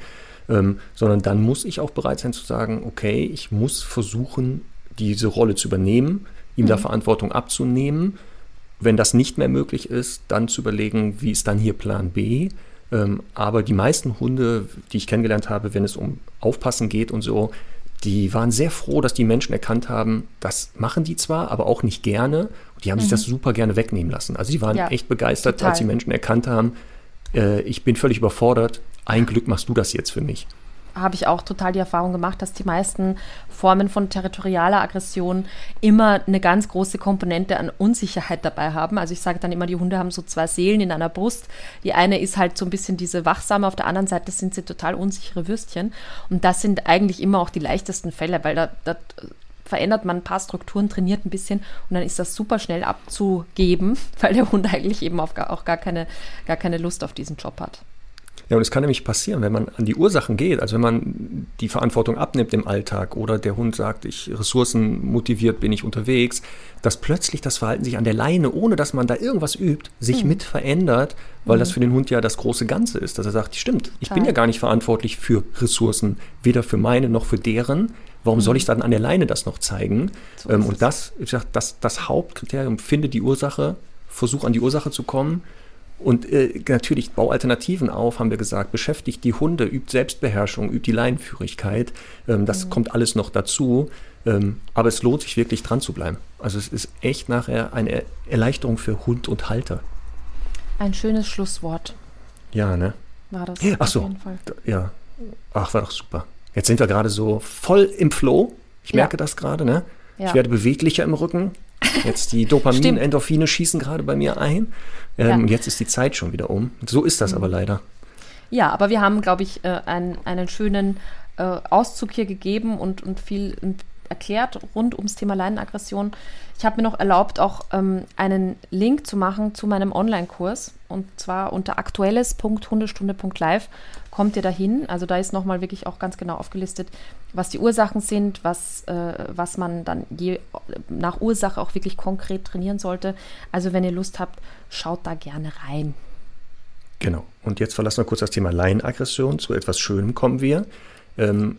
ähm, sondern dann muss ich auch bereit sein zu sagen, okay, ich muss versuchen, diese Rolle zu übernehmen, ihm mhm. da Verantwortung abzunehmen. Wenn das nicht mehr möglich ist, dann zu überlegen, wie ist dann hier Plan B? Ähm, aber die meisten Hunde, die ich kennengelernt habe, wenn es um Aufpassen geht und so, die waren sehr froh, dass die Menschen erkannt haben, das machen die zwar, aber auch nicht gerne. Und die haben mhm. sich das super gerne wegnehmen lassen. Also die waren ja, echt begeistert, total. als die Menschen erkannt haben, äh, ich bin völlig überfordert, ein Glück machst du das jetzt für mich habe ich auch total die Erfahrung gemacht, dass die meisten Formen von territorialer Aggression immer eine ganz große Komponente an Unsicherheit dabei haben. Also ich sage dann immer, die Hunde haben so zwei Seelen in einer Brust. Die eine ist halt so ein bisschen diese wachsame, auf der anderen Seite sind sie total unsichere Würstchen. Und das sind eigentlich immer auch die leichtesten Fälle, weil da, da verändert man ein paar Strukturen, trainiert ein bisschen und dann ist das super schnell abzugeben, weil der Hund eigentlich eben auch gar keine, gar keine Lust auf diesen Job hat. Ja, und es kann nämlich passieren, wenn man an die Ursachen geht, also wenn man die Verantwortung abnimmt im Alltag oder der Hund sagt, ich ressourcenmotiviert bin ich unterwegs, dass plötzlich das Verhalten sich an der Leine, ohne dass man da irgendwas übt, sich mhm. mit verändert, weil mhm. das für den Hund ja das große Ganze ist, dass er sagt, stimmt, ich Total. bin ja gar nicht verantwortlich für Ressourcen, weder für meine noch für deren. Warum mhm. soll ich dann an der Leine das noch zeigen? So ähm, und das, ich sag, das, das Hauptkriterium, finde die Ursache, versuch an die Ursache zu kommen und äh, natürlich bau Alternativen auf, haben wir gesagt. Beschäftigt die Hunde, übt Selbstbeherrschung, übt die Leinenführigkeit. Ähm, das mhm. kommt alles noch dazu. Ähm, aber es lohnt sich wirklich dran zu bleiben. Also es ist echt nachher eine Erleichterung für Hund und Halter. Ein schönes Schlusswort. Ja, ne? War das Ach so, ja. Ach, war doch super. Jetzt sind wir gerade so voll im Flow. Ich merke ja. das gerade, ne? Ja. Ich werde beweglicher im Rücken. Jetzt die Dopamin, Endorphine schießen gerade bei mir ein. Ähm, ja. Jetzt ist die Zeit schon wieder um. So ist das mhm. aber leider. Ja, aber wir haben, glaube ich, äh, einen, einen schönen äh, Auszug hier gegeben und, und viel erklärt rund ums Thema Leinenaggression. Ich habe mir noch erlaubt, auch ähm, einen Link zu machen zu meinem Online-Kurs. Und zwar unter aktuelles.hundestunde.live kommt ihr dahin. Also da ist nochmal wirklich auch ganz genau aufgelistet, was die Ursachen sind, was, äh, was man dann je nach Ursache auch wirklich konkret trainieren sollte. Also wenn ihr Lust habt, schaut da gerne rein. Genau. Und jetzt verlassen wir kurz das Thema Laienaggression. Zu etwas Schönem kommen wir. Ähm,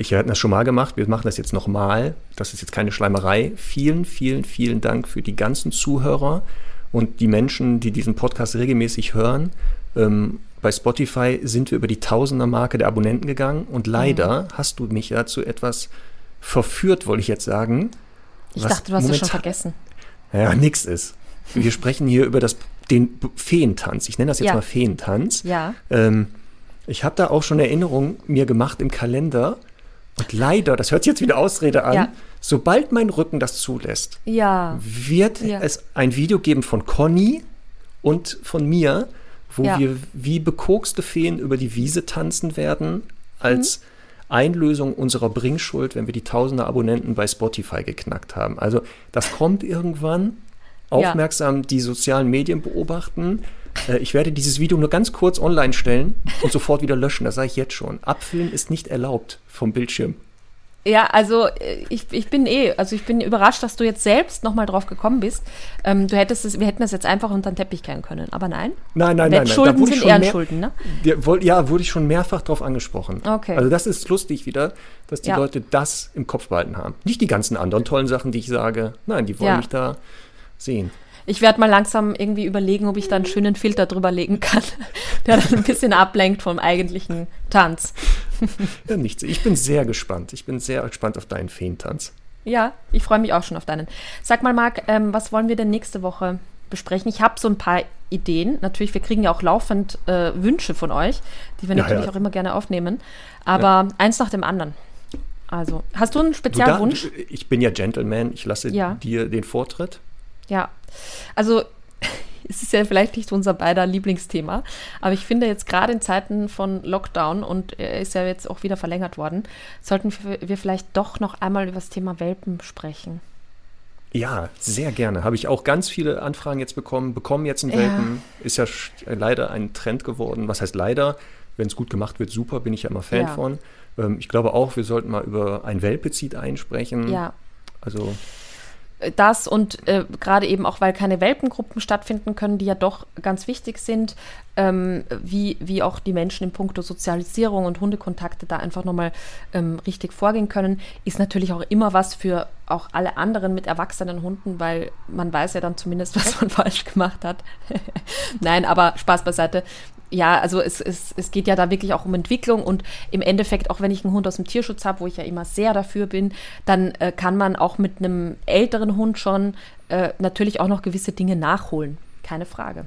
ich hatte das schon mal gemacht, wir machen das jetzt nochmal. Das ist jetzt keine Schleimerei. Vielen, vielen, vielen Dank für die ganzen Zuhörer und die Menschen, die diesen Podcast regelmäßig hören. Ähm, bei Spotify sind wir über die Tausender-Marke der Abonnenten gegangen und leider mhm. hast du mich dazu etwas verführt, wollte ich jetzt sagen. Ich dachte, du hast es schon vergessen. Ja, nix ist. Wir sprechen hier über das den Feentanz. Ich nenne das jetzt ja. mal Feentanz. Ja. Ähm, ich habe da auch schon Erinnerungen mir gemacht im Kalender. Und leider, das hört sich jetzt wieder Ausrede an, ja. sobald mein Rücken das zulässt, ja. wird ja. es ein Video geben von Conny und von mir, wo wir wie bekokste Feen über die Wiese tanzen werden, als mhm. Einlösung unserer Bringschuld, wenn wir die tausende Abonnenten bei Spotify geknackt haben. Also das kommt irgendwann aufmerksam die sozialen Medien beobachten. Äh, ich werde dieses Video nur ganz kurz online stellen und sofort wieder löschen. Das sage ich jetzt schon. Abfilmen ist nicht erlaubt vom Bildschirm. Ja, also äh, ich, ich bin eh, also ich bin überrascht, dass du jetzt selbst nochmal drauf gekommen bist. Ähm, du hättest es, wir hätten das jetzt einfach unter den Teppich kehren können, aber nein. Nein, nein, nein. Schulden sind Ehrenschulden, ne? Ja, wurde ich schon mehrfach drauf angesprochen. Okay. Also das ist lustig wieder, dass die ja. Leute das im Kopf behalten haben. Nicht die ganzen anderen tollen Sachen, die ich sage. Nein, die wollen ja. mich da sehen. Ich werde mal langsam irgendwie überlegen, ob ich da einen schönen Filter drüber legen kann, der dann ein bisschen ablenkt vom eigentlichen Tanz. ja, nichts. Ich bin sehr gespannt. Ich bin sehr gespannt auf deinen Feentanz. Ja, ich freue mich auch schon auf deinen. Sag mal, Marc, ähm, was wollen wir denn nächste Woche besprechen? Ich habe so ein paar Ideen. Natürlich, wir kriegen ja auch laufend äh, Wünsche von euch, die wir ja, natürlich ja. auch immer gerne aufnehmen. Aber ja. eins nach dem anderen. Also, hast du einen Spezialwunsch? Da, ich bin ja Gentleman. Ich lasse dir den Vortritt. Ja, also es ist ja vielleicht nicht unser beider Lieblingsthema, aber ich finde jetzt gerade in Zeiten von Lockdown und er ist ja jetzt auch wieder verlängert worden, sollten wir vielleicht doch noch einmal über das Thema Welpen sprechen. Ja, sehr gerne. Habe ich auch ganz viele Anfragen jetzt bekommen. Bekommen jetzt einen Welpen. Ja. Ist ja leider ein Trend geworden. Was heißt leider? Wenn es gut gemacht wird, super, bin ich ja immer Fan ja. von. Ähm, ich glaube auch, wir sollten mal über ein Welpezid einsprechen. Ja. Also das und äh, gerade eben auch, weil keine Welpengruppen stattfinden können, die ja doch ganz wichtig sind, ähm, wie, wie auch die Menschen in puncto Sozialisierung und Hundekontakte da einfach nochmal ähm, richtig vorgehen können, ist natürlich auch immer was für auch alle anderen mit erwachsenen Hunden, weil man weiß ja dann zumindest, was man falsch gemacht hat. Nein, aber Spaß beiseite ja, also es, es, es geht ja da wirklich auch um Entwicklung und im Endeffekt, auch wenn ich einen Hund aus dem Tierschutz habe, wo ich ja immer sehr dafür bin, dann äh, kann man auch mit einem älteren Hund schon äh, natürlich auch noch gewisse Dinge nachholen. Keine Frage.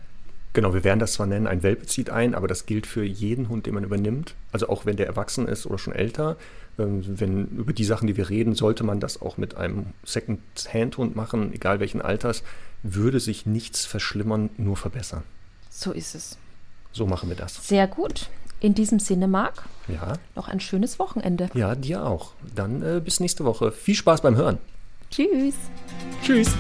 Genau, wir werden das zwar nennen, ein Welpe zieht ein, aber das gilt für jeden Hund, den man übernimmt. Also auch wenn der erwachsen ist oder schon älter. Ähm, wenn über die Sachen, die wir reden, sollte man das auch mit einem Second-Hand-Hund machen, egal welchen Alters, würde sich nichts verschlimmern, nur verbessern. So ist es. So machen wir das. Sehr gut. In diesem Sinne, Marc, ja. noch ein schönes Wochenende. Ja, dir auch. Dann äh, bis nächste Woche. Viel Spaß beim Hören. Tschüss. Tschüss.